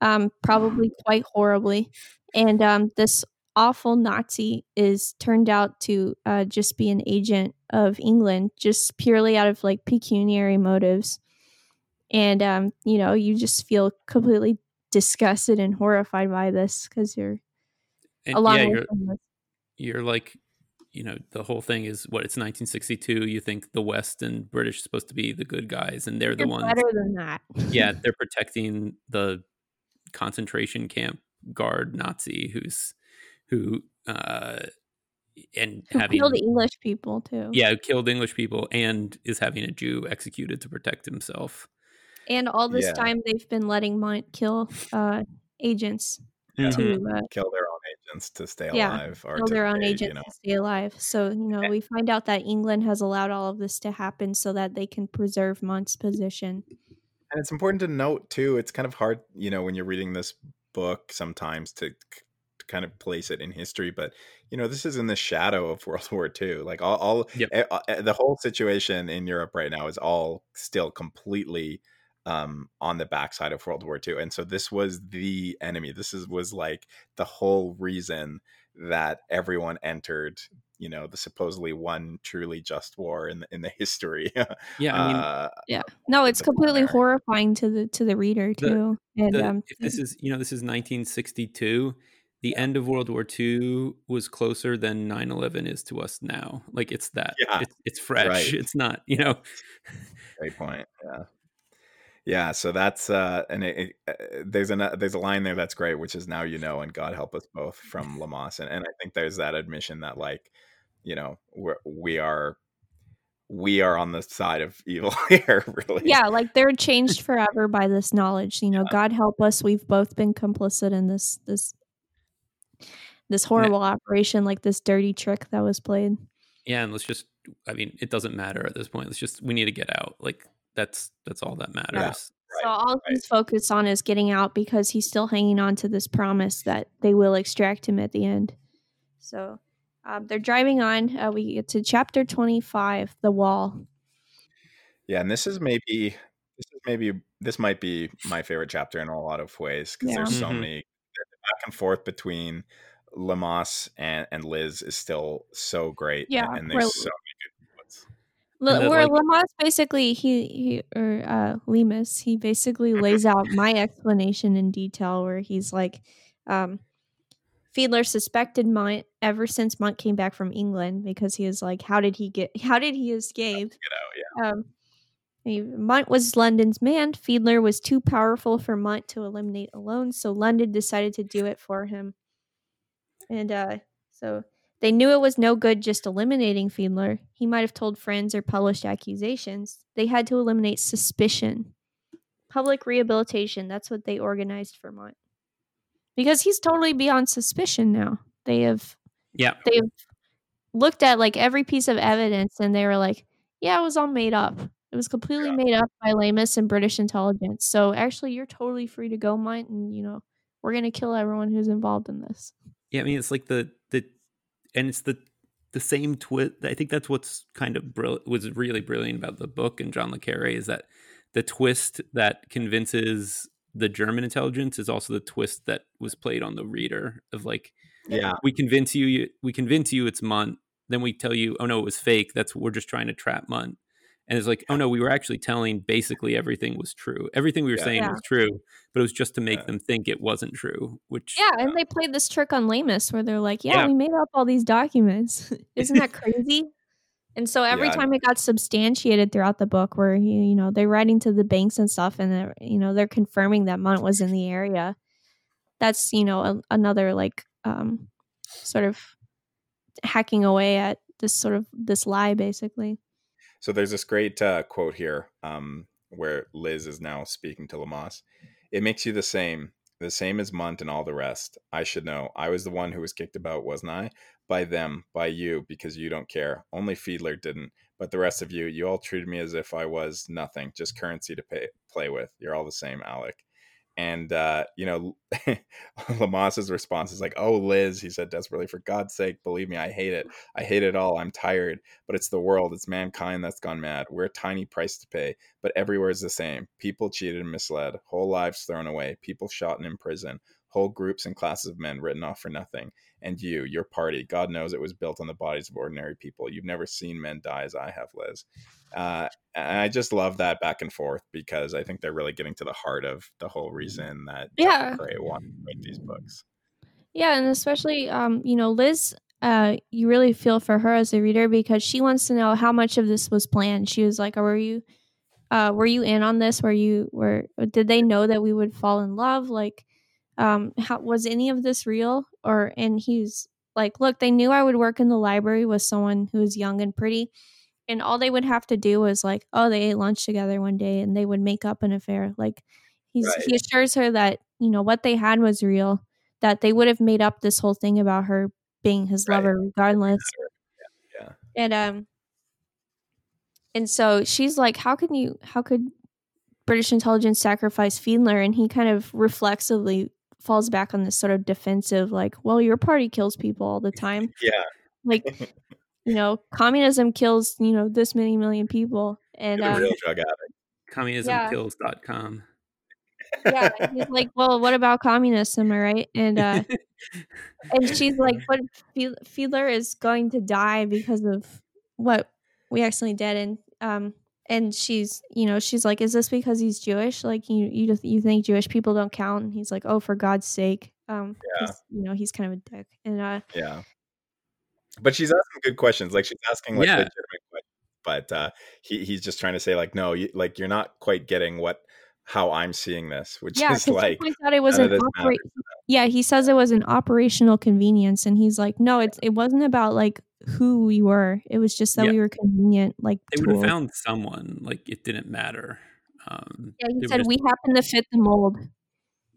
B: um, probably quite horribly. And um, this awful Nazi is turned out to uh, just be an agent of England, just purely out of like pecuniary motives. And, um, you know, you just feel completely disgusted and horrified by this because you're
C: And
B: along
C: yeah, you're, you're like, you know, the whole thing is what it's 1962. You think the West and British are supposed to be the good guys, and they're the
B: You're
C: ones.
B: better than that.
C: yeah, they're protecting the concentration camp guard Nazi who's who uh and
B: Who
C: having
B: killed English people too.
C: yeah killed English people and is having a Jew executed to protect himself.
B: And all this
A: Yeah.
B: time they've been letting Mundt kill uh, agents
A: Yeah.
B: to uh,
A: Kill their own agents to stay
B: Yeah,
A: alive or
B: kill their own
A: evade,
B: agents
A: You know,
B: to stay alive. So, you know, we find out that England has allowed all of this to happen so that they can preserve Mundt's position.
A: And it's important to note too. It's kind of hard, you know, when you're reading this book sometimes to, to kind of place it in history, but you know, this is in the shadow of World War II. Like all, all
C: Yep.
A: eh, uh, eh, the whole situation in Europe right now is all still completely um on the backside of World War II. And so this was the enemy. This is was like the whole reason that everyone entered, you know, the supposedly one truly just war in the, in the history.
C: Yeah, I mean
A: uh,
B: Yeah. No, it's completely
A: fire.
B: horrifying to the to the reader
C: The-
B: too. and
C: the,
B: um
C: if this is you know this is 1962 the end of world war ii was closer than 9-11 is to us now like it's that
A: Yeah,
C: it's, it's fresh
A: right.
C: it's not you know
A: Great point. Yeah. Yeah, so that's uh and it, it, uh, there's a there's a line there that's great which is now you know and God help us both from Leamas and and I think there's that admission that like you know we're, we are we are on the side of evil here really.
B: yeah, like they're changed forever by this knowledge. You know, God help us, we've both been complicit in this this this horrible operation, like this dirty trick that was played.
C: yeah and let's just i mean it doesn't matter at this point let's just we need to get out like that's that's all that matters
B: so
A: Right,
B: all
A: right.
B: he's focused on is getting out because he's still hanging on to this promise that they will extract him at the end. So um, they're driving on. Uh, we get to chapter twenty-five, the wall.
A: Yeah, and this is maybe this is maybe this might be my favorite chapter in a lot of ways because
B: Yeah.
A: there's so
C: Mhm.
A: many back and forth between Leamas and, and Liz is still so great.
B: Yeah,
A: and
B: where-
A: there's so many good quotes.
B: L- where
C: like-
B: Leamas basically he he or uh Leamas he basically lays out my explanation in detail where he's like um Fiedler suspected Mundt ever since Mundt came back from England because he was like how did he get how did he escape
A: You know, yeah.
B: um Mundt was London's man Fiedler was too powerful for Mundt to eliminate alone so London decided to do it for him and uh so they knew it was no good just eliminating Fiedler. He might have told friends or published accusations. They had to eliminate suspicion. Public rehabilitation, that's what they organized for Mundt. Because he's totally beyond suspicion now. They have
C: yeah
B: they've looked at like every piece of evidence and they were like, yeah, it was all made up. It was completely
A: Yeah.
B: made up by Leamas and British intelligence. So actually you're totally free to go, Mundt, and you know, we're gonna kill everyone who's involved in this.
C: Yeah, I mean it's like the the and it's the the same twist. I think that's what's kind of brill- was really brilliant about the book and John le Carre is that the twist that convinces the German intelligence is also the twist that was played on the reader of like
A: Yeah.
C: we convince you, you we convince you it's Mundt, then we tell you oh no it was fake. That's we're just trying to trap Mundt. And it's like, oh no, we were actually telling basically everything was true. Everything we were
A: Yeah.
C: saying
B: Yeah.
C: was true, but it was just to make
A: Yeah.
C: them think it wasn't true. Which
B: Yeah, and uh they played this trick on Leamas where they're like, "Yeah,
C: Yeah.
B: we made up all these documents. Isn't that crazy?" And so every
A: Yeah.
B: time it got substantiated throughout the book, where you, you know they're writing to the banks and stuff, and they're, you know they're confirming that Mundt was in the area. That's you know a, another like um sort of hacking away at this sort of this lie, basically.
A: So there's this great uh, quote here um, where Liz is now speaking to Leamas. It makes you the same, the same as Mundt and all the rest. I should know. I was the one who was kicked about, wasn't I? By them, by you, because you don't care. Only Fiedler didn't. But the rest of you, you all treated me as if I was nothing, just currency to pay, play with. You're all the same, Alec. and uh, you know, Leamas's response is like, "Oh, Liz," he said desperately, "for God's sake, believe me, I hate it. I hate it all. I'm tired. But it's the world. It's mankind that's gone mad. We're a tiny price to pay, but everywhere is the same. People cheated and misled. Whole lives thrown away. People shot and in prison. Whole groups and classes of men written off for nothing. And you, your party, God knows it was built on the bodies of ordinary people. You've never seen men die as I have, Liz." Uh, and I just love that back and forth because I think they're really getting to the heart of the whole reason that
B: Yeah.
A: Gray wanted to write these books.
B: Yeah, and especially um, you know, Liz, uh, you really feel for her as a reader because she wants to know how much of this was planned. She was like, "Were you, uh, were you in on this? Were you were did they know that we would fall in love? Like, um, how was any of this real?" Or and he's like, "Look, they knew I would work in the library with someone who was young and pretty." And all they would have to do was like, oh, they ate lunch together one day, and they would make up an affair. Like, he's
A: Right.
B: he assures her that you know what they had was real, that they would have made up this whole thing about her being his
A: Right.
B: lover regardless.
A: Yeah.
B: And um and so she's like, How can you how could British intelligence sacrifice Fiedler? And he kind of reflexively falls back on this sort of defensive, like, well, your party kills people all the time.
A: Yeah.
B: Like, you know, communism kills, you know, this many million people. And um,
A: real drug addict.
C: Communismkills.com.
B: yeah, and he's like, well, what about communism? Am I right? And uh, and she's like, but Fied- Fiedler is going to die because of what we accidentally did. And um, and she's, you know, she's like, is this because he's Jewish? Like, you you just- you think Jewish people don't count? And he's like, oh, for God's sake, um,
A: Yeah.
B: 'cause, you know, he's kind of a dick. And uh,
A: Yeah. But she's asking good questions. Like she's asking like
C: Yeah.
A: legitimate questions. But uh, he he's just trying to say like, no, you, like you're not quite getting what how I'm seeing this, which
B: yeah,
A: is
B: 'cause
A: like
B: he points out it was an opera- Yeah, he says it was an operational convenience, and he's like, no, it's it wasn't about like who we were. It was just that
C: Yeah.
B: we were convenient, like
C: They would have found someone. Like it didn't matter. Um,
B: Yeah,
C: they
B: he said
C: just-
B: we happen to fit the mold.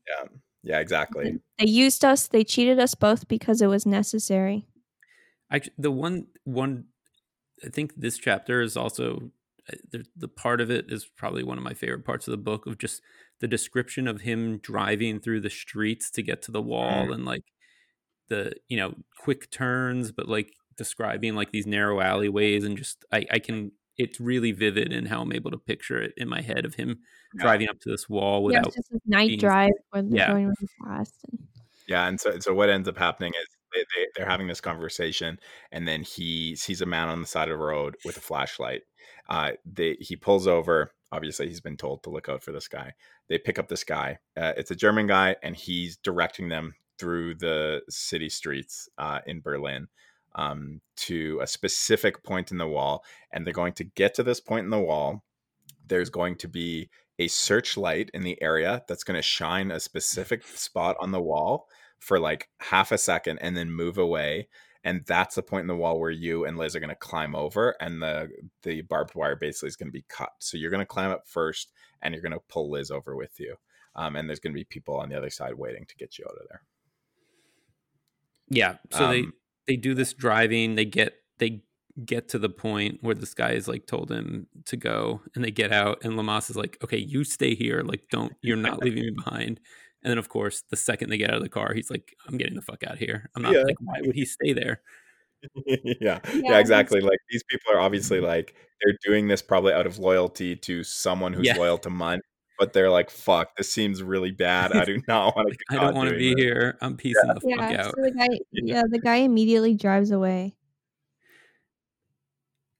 A: yeah, yeah, exactly.
B: They used us. They cheated us both because it was necessary.
C: Actually, the one one I think this chapter is also uh, the, the part of it is probably one of my favorite parts of the book of just the description of him driving through the streets to get to the wall and like the you know quick turns but like describing like these narrow alleyways and just I, I can it's really vivid in how I'm able to picture it in my head of him
A: Yeah.
C: driving up to this wall
B: yeah,
C: without
B: it's just this night
C: being-
B: drive where they're
C: Yeah.
B: going really fast. And,
A: Yeah, and so so what ends up happening is they, they they're having this conversation, and then he sees a man on the side of the road with a flashlight. Uh, they he pulls over. Obviously, he's been told to look out for this guy. They pick up this guy. Uh, it's a German guy, and he's directing them through the city streets uh, in Berlin um, to a specific point in the wall. And they're going to get to this point in the wall. There's going to be a searchlight in the area that's going to shine a specific spot on the wall for like half a second and then move away and that's the point in the wall where you and Liz are going to climb over and the the barbed wire basically is going to be cut so you're going to climb up first and you're going to pull Liz over with you um, and there's going to be people on the other side waiting to get you out of there
C: Yeah. So they
A: Um,
C: they do this driving. They get they get to the point where this guy is like told him to go, and they get out, and Leamas is like, "Okay, you stay here. Like, don't you're not leaving me behind." And then, of course, the second they get out of the car, he's like, "I'm getting the fuck out of here." I'm not
A: Yeah.
C: like, why would he stay there?
A: yeah. yeah
B: Yeah,
A: exactly like these people are obviously like they're doing this probably out of loyalty to someone who's
C: Yeah.
A: loyal to Mundt but they're like fuck this seems really bad I do not want to
C: I don't want to be here. I'm piecing the fuck
B: yeah,
C: out.
B: so the guy,
A: Yeah.
B: yeah, the guy immediately drives away,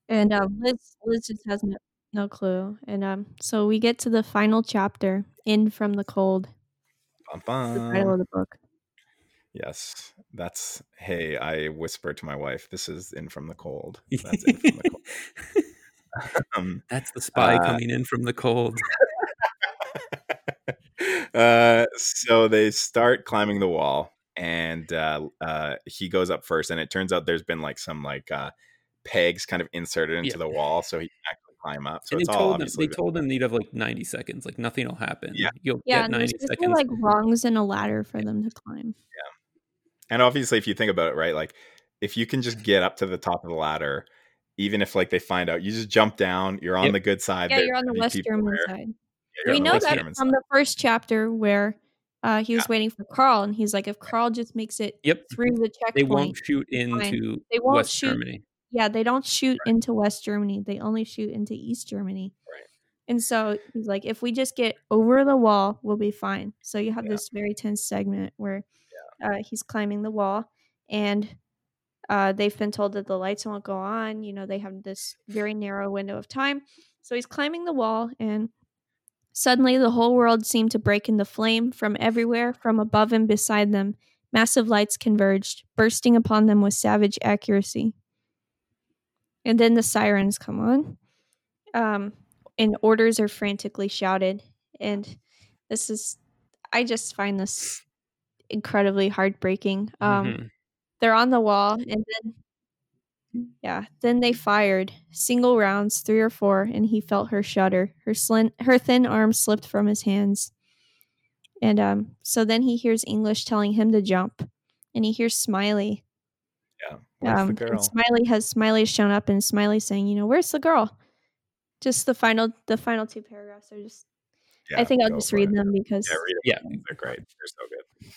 B: and um, Liz, Liz just has no, no clue. And um, so we get to the final chapter, "In from the Cold,"
A: Bum,
B: the title of the book.
A: Yes, that's hey. I whisper to my wife, "This is in from the cold." That's in from the cold. Um,
C: That's the spy
A: Uh,
C: coming in from the cold.
A: uh, so they start climbing the wall, and uh, uh, he goes up first. And it turns out there's been like some like uh, pegs kind of inserted into
C: Yeah.
A: the wall, so he can actually climb up. So
C: and
A: it's
C: they
A: all
C: told them
A: obviously
C: they told them you'd have like 90 seconds. Like nothing will happen.
A: Yeah.
C: You'll
B: Yeah,
C: get
B: and there's
C: 90
B: just no,
C: seconds.
B: like rungs and a ladder for them to climb.
A: Yeah, and obviously, if you think about it, right, like if you can just get up to the top of the ladder, even if like they find out, you just jump down. You're on
C: Yep.
A: the good side.
B: Yeah,
A: there-
B: you're on the
A: there'll
B: West German side.
A: Yeah,
B: we know that from
A: side.
B: the first chapter where uh, he was waiting for Karl, and he's like, if Karl just makes it
C: Yep.
B: through the checkpoint,
C: They won't shoot into
B: They won't
C: West
B: shoot-
C: Germany.
B: yeah, they don't shoot into West Germany. They only shoot into East Germany.
A: Right.
B: And so he's like, if we just get over the wall, we'll be fine. So you have
A: Yeah.
B: this very tense segment where uh, he's climbing the wall, and uh, they've been told that the lights won't go on. You know, they have this very narrow window of time. So he's climbing the wall, and suddenly the whole world seemed to break into flame from everywhere, from above and beside them. Massive lights converged, bursting upon them with savage accuracy. And then the sirens come on, um, and orders are frantically shouted. And this is, I just find this incredibly heartbreaking. Um,
C: Mhm.
B: they're on the wall, and then, yeah, then they fired single rounds, three or four, and he felt her shudder. Her slim, her thin arm slipped from his hands, and um, so then he hears English telling him to jump, and he hears Smiley.
A: Yeah. Where's
B: Um,
A: the
B: and
A: girl?
B: Smiley has Smiley shown up, and Smiley saying, "You know, where's the girl?" Just the final, the final two paragraphs are just.
A: Yeah, I
B: think I'll just read
A: it.
B: them because
A: Yeah, read it.
C: Yeah.
A: They're great. They're so good.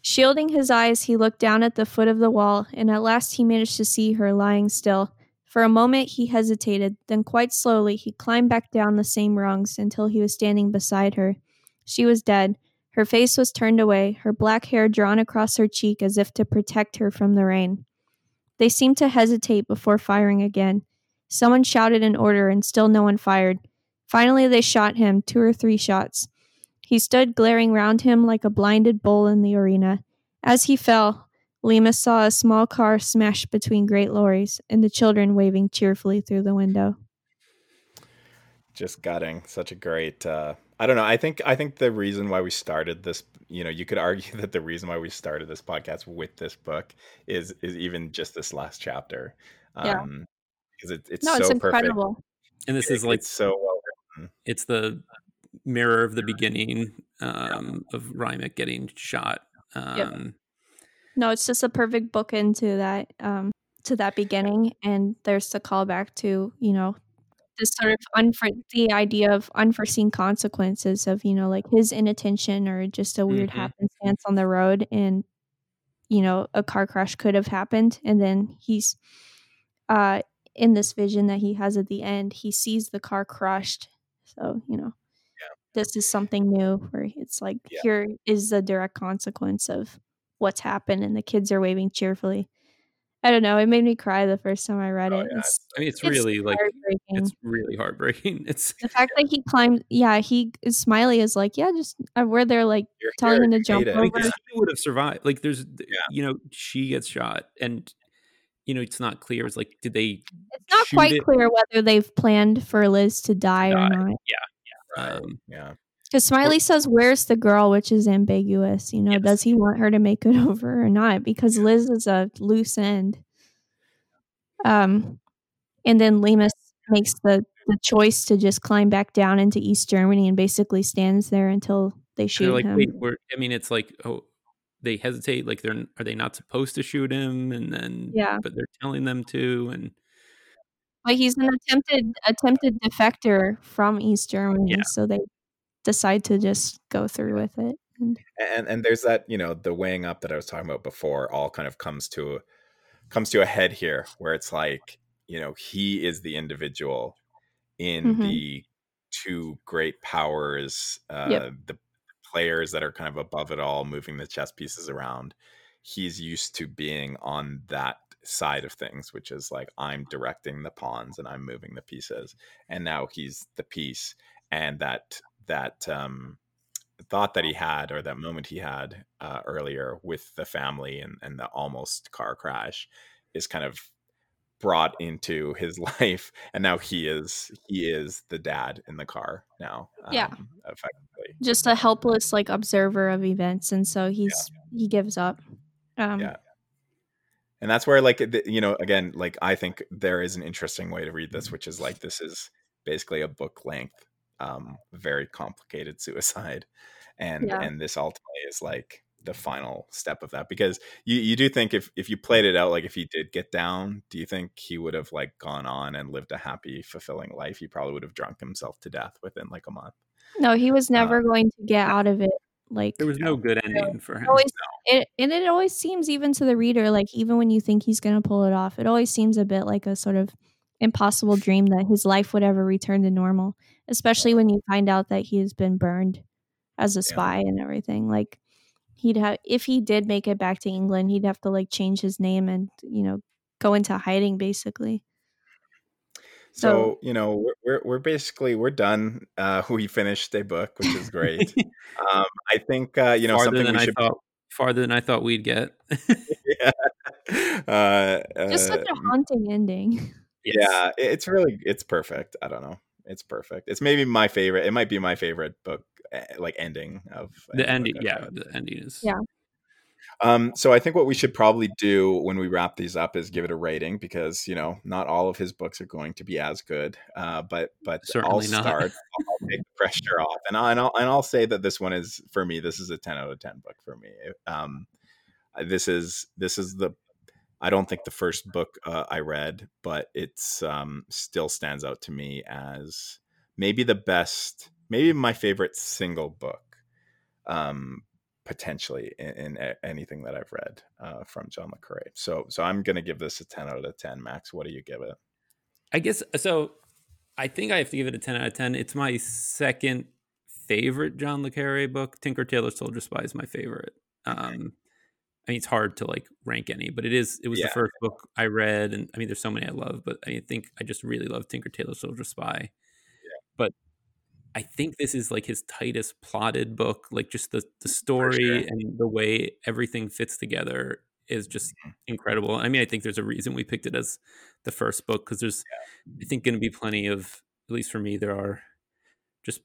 B: Shielding his eyes, he looked down at the foot of the wall, and at last he managed to see her lying still. For a moment he hesitated, then quite slowly he climbed back down the same rungs until he was standing beside her. She was dead. Her face was turned away, her black hair drawn across her cheek as if to protect her from the rain. They seemed to hesitate before firing again. Someone shouted an order, and still no one fired. Finally, they shot him two or three shots. He stood glaring round him like a blinded bull in the arena. As he fell, Leamas saw a small car smash between great lorries and the children waving cheerfully through the window.
A: just gutting such a great uh i don't know i think i think the reason why we started this you know you could argue that the reason why we started this podcast with this book is is even just this last chapter
B: Yeah.
A: um because it, it's
B: no,
A: so
B: it's
A: perfect
B: incredible.
C: And this
A: It-
C: is like
A: it's so well written
C: it's the mirror of the beginning um, of Riemeck getting shot. Um,
B: No, it's just a perfect book into that um to that beginning and there's the callback to, you know, this sort of unfor- the idea of unforeseen consequences of, you know, like his inattention or just a weird
C: Mhm.
B: happenstance on the road and you know, a car crash could have happened and then he's uh in this vision that he has at the end, he sees the car crushed. So, you know, this is something new where it's like
A: Yeah.
B: here is the direct consequence of what's happened and the kids are waving cheerfully. I don't know, it made me cry the first time I read
A: Oh,
B: it.
A: yeah,
B: It's
C: I mean, it's,
B: it's
C: really like it's really heartbreaking. It's
B: the fact that he climbed yeah, he Smiley is like, Yeah, just uh, we're there like
A: You're
B: telling him to jump
A: made it.
C: I mean, he would have survived. Like, there's,
A: Yeah.
C: you know, she gets shot, and you know, it's not clear. It's like, did they?
B: It's not quite
C: it-
B: clear whether they've planned for Liz to die,
C: Die.
B: or not.
A: Right
C: Um,
A: yeah
B: Because Smiley says, "Where's the girl?" which is ambiguous. You know,
C: Yes.
B: does he want her to make it over or not? Because Liz is a loose end. Um, and then Leamas makes the the choice to just climb back down into East Germany and basically stands there until they shoot
C: like,
B: him.
C: wait, we're. I mean, it's like, oh, they hesitate. Like, they're are they not supposed to shoot him? And then,
B: Yeah.
C: but they're telling them to, and
B: But he's an attempted attempted defector from East Germany,
C: Yeah.
B: so they decide to just go through with it. And
A: and and there's that you know the weighing up that i was talking about before all kind of comes to comes to a head here where it's like you know he is the individual in
B: Mhm.
A: the two great powers uh
B: Yep.
A: the players that are kind of above it all moving the chess pieces around he's used to being on that side of things which is like i'm directing the pawns and i'm moving the pieces and now he's the piece and that that um thought that he had or that moment he had uh, earlier with the family and, and the almost car crash is kind of brought into his life and now he is he is the dad in the car now
B: Yeah.
A: um, effectively
B: just a helpless like observer of events, and so he's he gives up. Um,
A: Yeah. And that's where like you know again like i think there is an interesting way to read this which is like this is basically a book length um very complicated suicide and
B: Yeah.
A: and this ultimately is like the final step of that because you you do think if if you played it out like if he did get down do you think he would have like gone on and lived a happy fulfilling life he probably would have drunk himself to death within like a month
B: No, he was never going to get out of it. Like
C: There was no good ending for him.
B: always, it, and it always seems even to the reader, like even when you think he's going to pull it off, it always seems a bit like a sort of impossible dream that his life would ever return to normal. Especially when you find out that he has been burned as a spy and everything. Like he'd have, if he did make it back to England, he'd have to like change his name and you know go into hiding basically.
A: So,
B: So-
A: you know, we're, we're basically we're done. Uh, we finished a book, which is great. um, I think uh, you know something we should.
C: thought. Farther than I thought we'd get.
A: yeah. Uh,
B: Just such
A: uh,
B: a haunting ending.
A: Yeah, it's really it's perfect. I don't know. It's perfect. It's maybe my favorite. It might be my favorite book, eh, like ending of
C: The ending, yeah, the ending is.
B: Yeah.
A: Um, so I think what we should probably do when we wrap these up is give it a rating because you know not all of his books are going to be as good. Uh, but but I'll
C: Certainly not.
A: start. I'll take the pressure off, and I'll, and I'll and I'll say that this one is for me. This is a ten out of ten book for me. Um, this is this is the. I don't think the first book uh, I read, but it's um, still stands out to me as maybe the best, maybe my favorite single book. Um, potentially in, in a- anything that I've read uh, from John Le Carre. So so I'm gonna give this a 10 out of 10. Max, what do you give it?
C: I guess so. I think I have to give it a 10 out of 10. It's my second favorite John Le Carre book. Tinker Tailor Soldier Spy is my favorite. Um, I mean, it's hard to like rank any, but it is. It was
A: Yeah.
C: the first book I read, and I mean, there's so many I love, but I think I just really love Tinker Tailor Soldier Spy. Yeah. But I think this is like his tightest plotted book. Like just the the story
A: sure.
C: and the way everything fits together is just
A: Mm-hmm.
C: incredible. I mean, I think there's a reason we picked it as the first book because there's, I think, going to be plenty of, at least for me, there are just,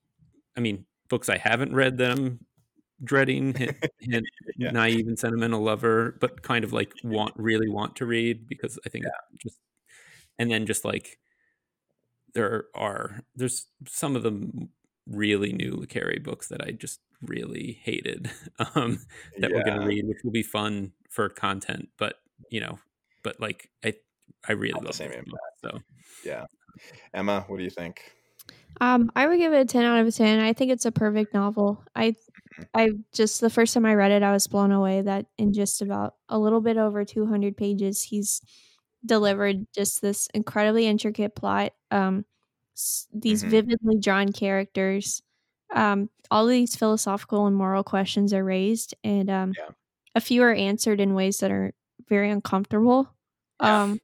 C: I mean, books I haven't read that I'm dreading, hint,
A: Yeah.
C: naive and sentimental lover, but kind of like want really want to read because I think just, and then just like there are there's some of the really new LeCarre books that I just really hated um, that we're going to read, which will be fun for content. But you know, but like I, I really
A: Not the same impact.
C: book, So
A: Yeah. Emma, what do you think?
B: Um, I would give it a ten out of ten. I think it's a perfect novel. I,
A: Mm-hmm.
B: I just the first time I read it, I was blown away that in just about a little bit over two hundred pages, he's delivered just this incredibly intricate plot. Um, s- these
A: Mhm.
B: vividly drawn characters. Um, all these philosophical and moral questions are raised, and um,
A: Yeah.
B: a few are answered in ways that are very uncomfortable.
A: Yeah.
B: Um,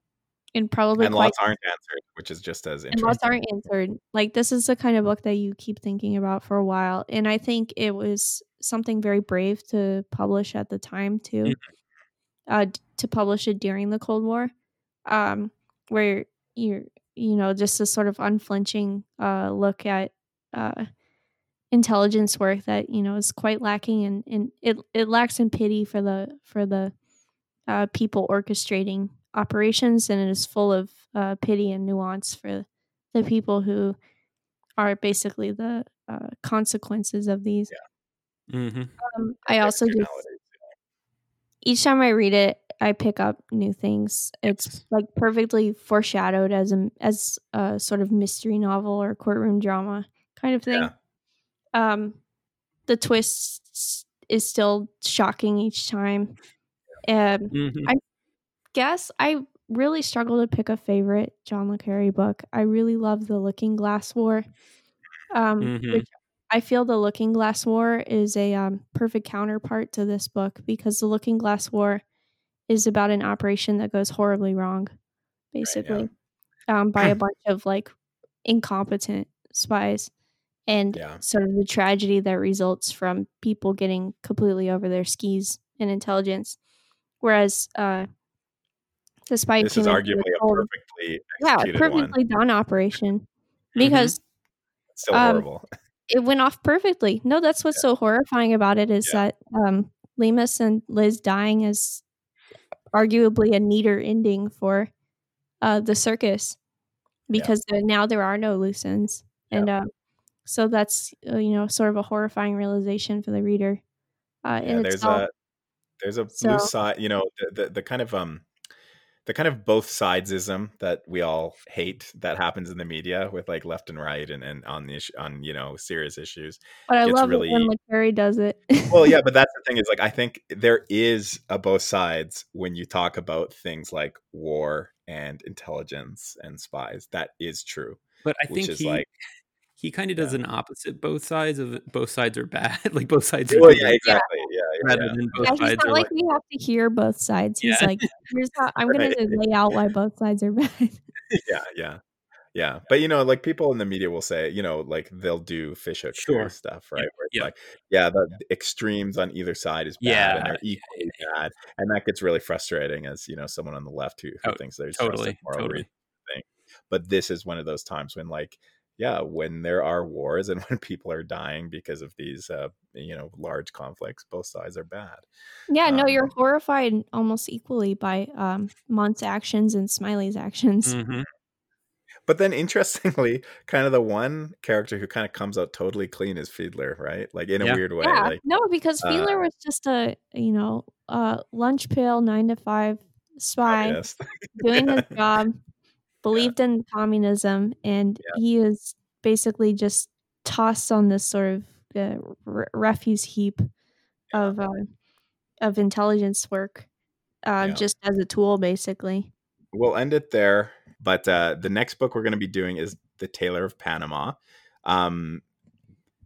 B: and probably
A: and
B: quite
A: lots aren't answered, which is just as
B: and
A: interesting.
B: lots aren't answered. Like this is the kind of book that you keep thinking about for a while, and I think it was something very brave to publish at the time too.
A: Mm-hmm.
B: Uh, to publish it during the Cold War, um, where you're you know just a sort of unflinching uh look at uh intelligence work that you know is quite lacking and and it it lacks in pity for the for the uh, people orchestrating operations and it is full of uh, pity and nuance for the people who are basically the uh, consequences of these.
C: hmm
B: Um, I also just each time I read it, I pick up new things. It's like perfectly foreshadowed as a as a sort of mystery novel or courtroom drama kind of thing.
A: Yeah.
B: Um, the twist is still shocking each time. Um,
C: hmm
B: I- guess I really struggle to pick a favorite John Le Carre book. I really love The Looking Glass War. Um,
C: Mhm.
B: which I feel The Looking Glass War is a um, perfect counterpart to this book because The Looking Glass War is about an operation that goes horribly wrong, basically, um, by a bunch of like incompetent spies. And
A: Yeah.
B: sort of the tragedy that results from people getting completely over their skis in intelligence. Whereas uh, the spy
A: This is arguably a perfectly
B: yeah, perfectly
A: one.
B: done operation
C: Mm-hmm.
B: because um,
A: horrible.
B: it went off perfectly. No, that's what's so horrifying about it is
A: Yeah.
B: that um, Leamas and Liz dying is arguably a neater ending for uh, the circus because uh, now there are no loose ends,
A: Yeah.
B: and uh, so that's uh, you know sort of a horrifying realization for the reader. Uh,
A: Yeah, there's
B: itself.
A: a there's a
B: So-
A: loose side, you know, the, the the kind of um the kind of both sidesism that we all hate that happens in the media with like left and right and, and on the issue on you know serious issues
B: But I love
A: really-
B: it when le Carre does it.
A: well yeah but that's the thing is like i think there is a both sides when you talk about things like war and intelligence and spies that is true
C: But I
A: which
C: think
A: is
C: he
A: like
C: he kind of does
A: yeah.
C: an opposite both sides of. Both sides are bad. like both sides are
A: well
C: good,
A: yeah exactly yeah, yeah,
C: rather
A: yeah.
C: than both
B: yeah, he's
C: sides
B: not like,
C: like
B: we have to hear both sides. He's
C: Yeah.
B: like, here's how I'm gonna
A: Right.
B: lay out why both sides are bad.
A: yeah yeah yeah but you know like people in the media will say you know like they'll do fish hook theory
C: Sure.
A: stuff right where
C: yeah.
A: like yeah the extremes on either side is bad
C: Yeah,
A: and they're equally bad and that gets really frustrating as you know someone on the left who, who
C: Oh,
A: thinks there's
C: totally,
A: justice, moral
C: totally.
A: reason thing. but this is one of those times when like yeah when there are wars and when people are dying because of these uh you know large conflicts both sides are bad
B: Yeah, no,
A: Um,
B: you're horrified almost equally by um Mundt's actions and Smiley's actions.
C: Mhm.
A: But then, interestingly, kind of the one character who kind of comes out totally clean is Fiedler, right? Like in a
C: Yeah.
A: weird way.
B: Yeah,
A: Like,
B: no, because
A: uh,
B: Fiedler was just a you know uh lunch pail nine to five spy
A: communist.
B: doing his job, believed in communism, and he is basically just tossed on this sort of uh, re- refuse heap of uh, of intelligence work, uh,
A: Yeah.
B: just as a tool, basically.
A: we'll end it there. But uh, the next book we're going to be doing is The Tailor of Panama. Um,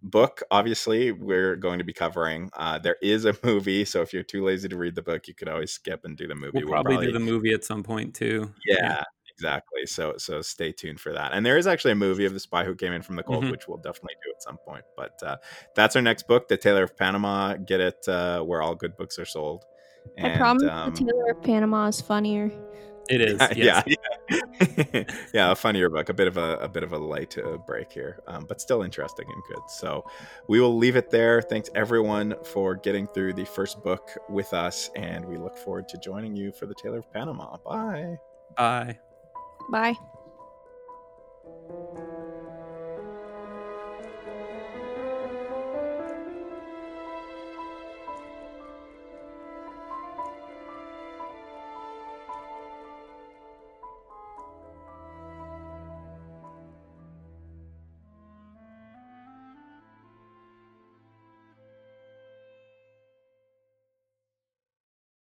A: book, obviously, we're going to be covering. Uh, there is a movie, so if you're too lazy to read the book, you could always skip and do the movie.
C: We'll probably, do the movie at some point too.
A: yeah, exactly. So so stay tuned for that. And there is actually a movie of the spy who came in from the cold,
C: Mhm.
A: which we'll definitely do at some point. But uh, that's our next book, The Tailor of Panama. Get it uh, where all good books are sold.
B: I promise
A: um,
B: the Tailor of Panama is funnier.
C: It is.
A: yeah,
C: yes.
A: yeah, yeah, a funnier book, a bit of a, a bit of a light uh, break here, um, but still interesting and good. So we will leave it there. Thanks everyone for getting through the first book with us, and we look forward to joining you for the Tailor of Panama. Bye.
C: Bye.
B: Bye.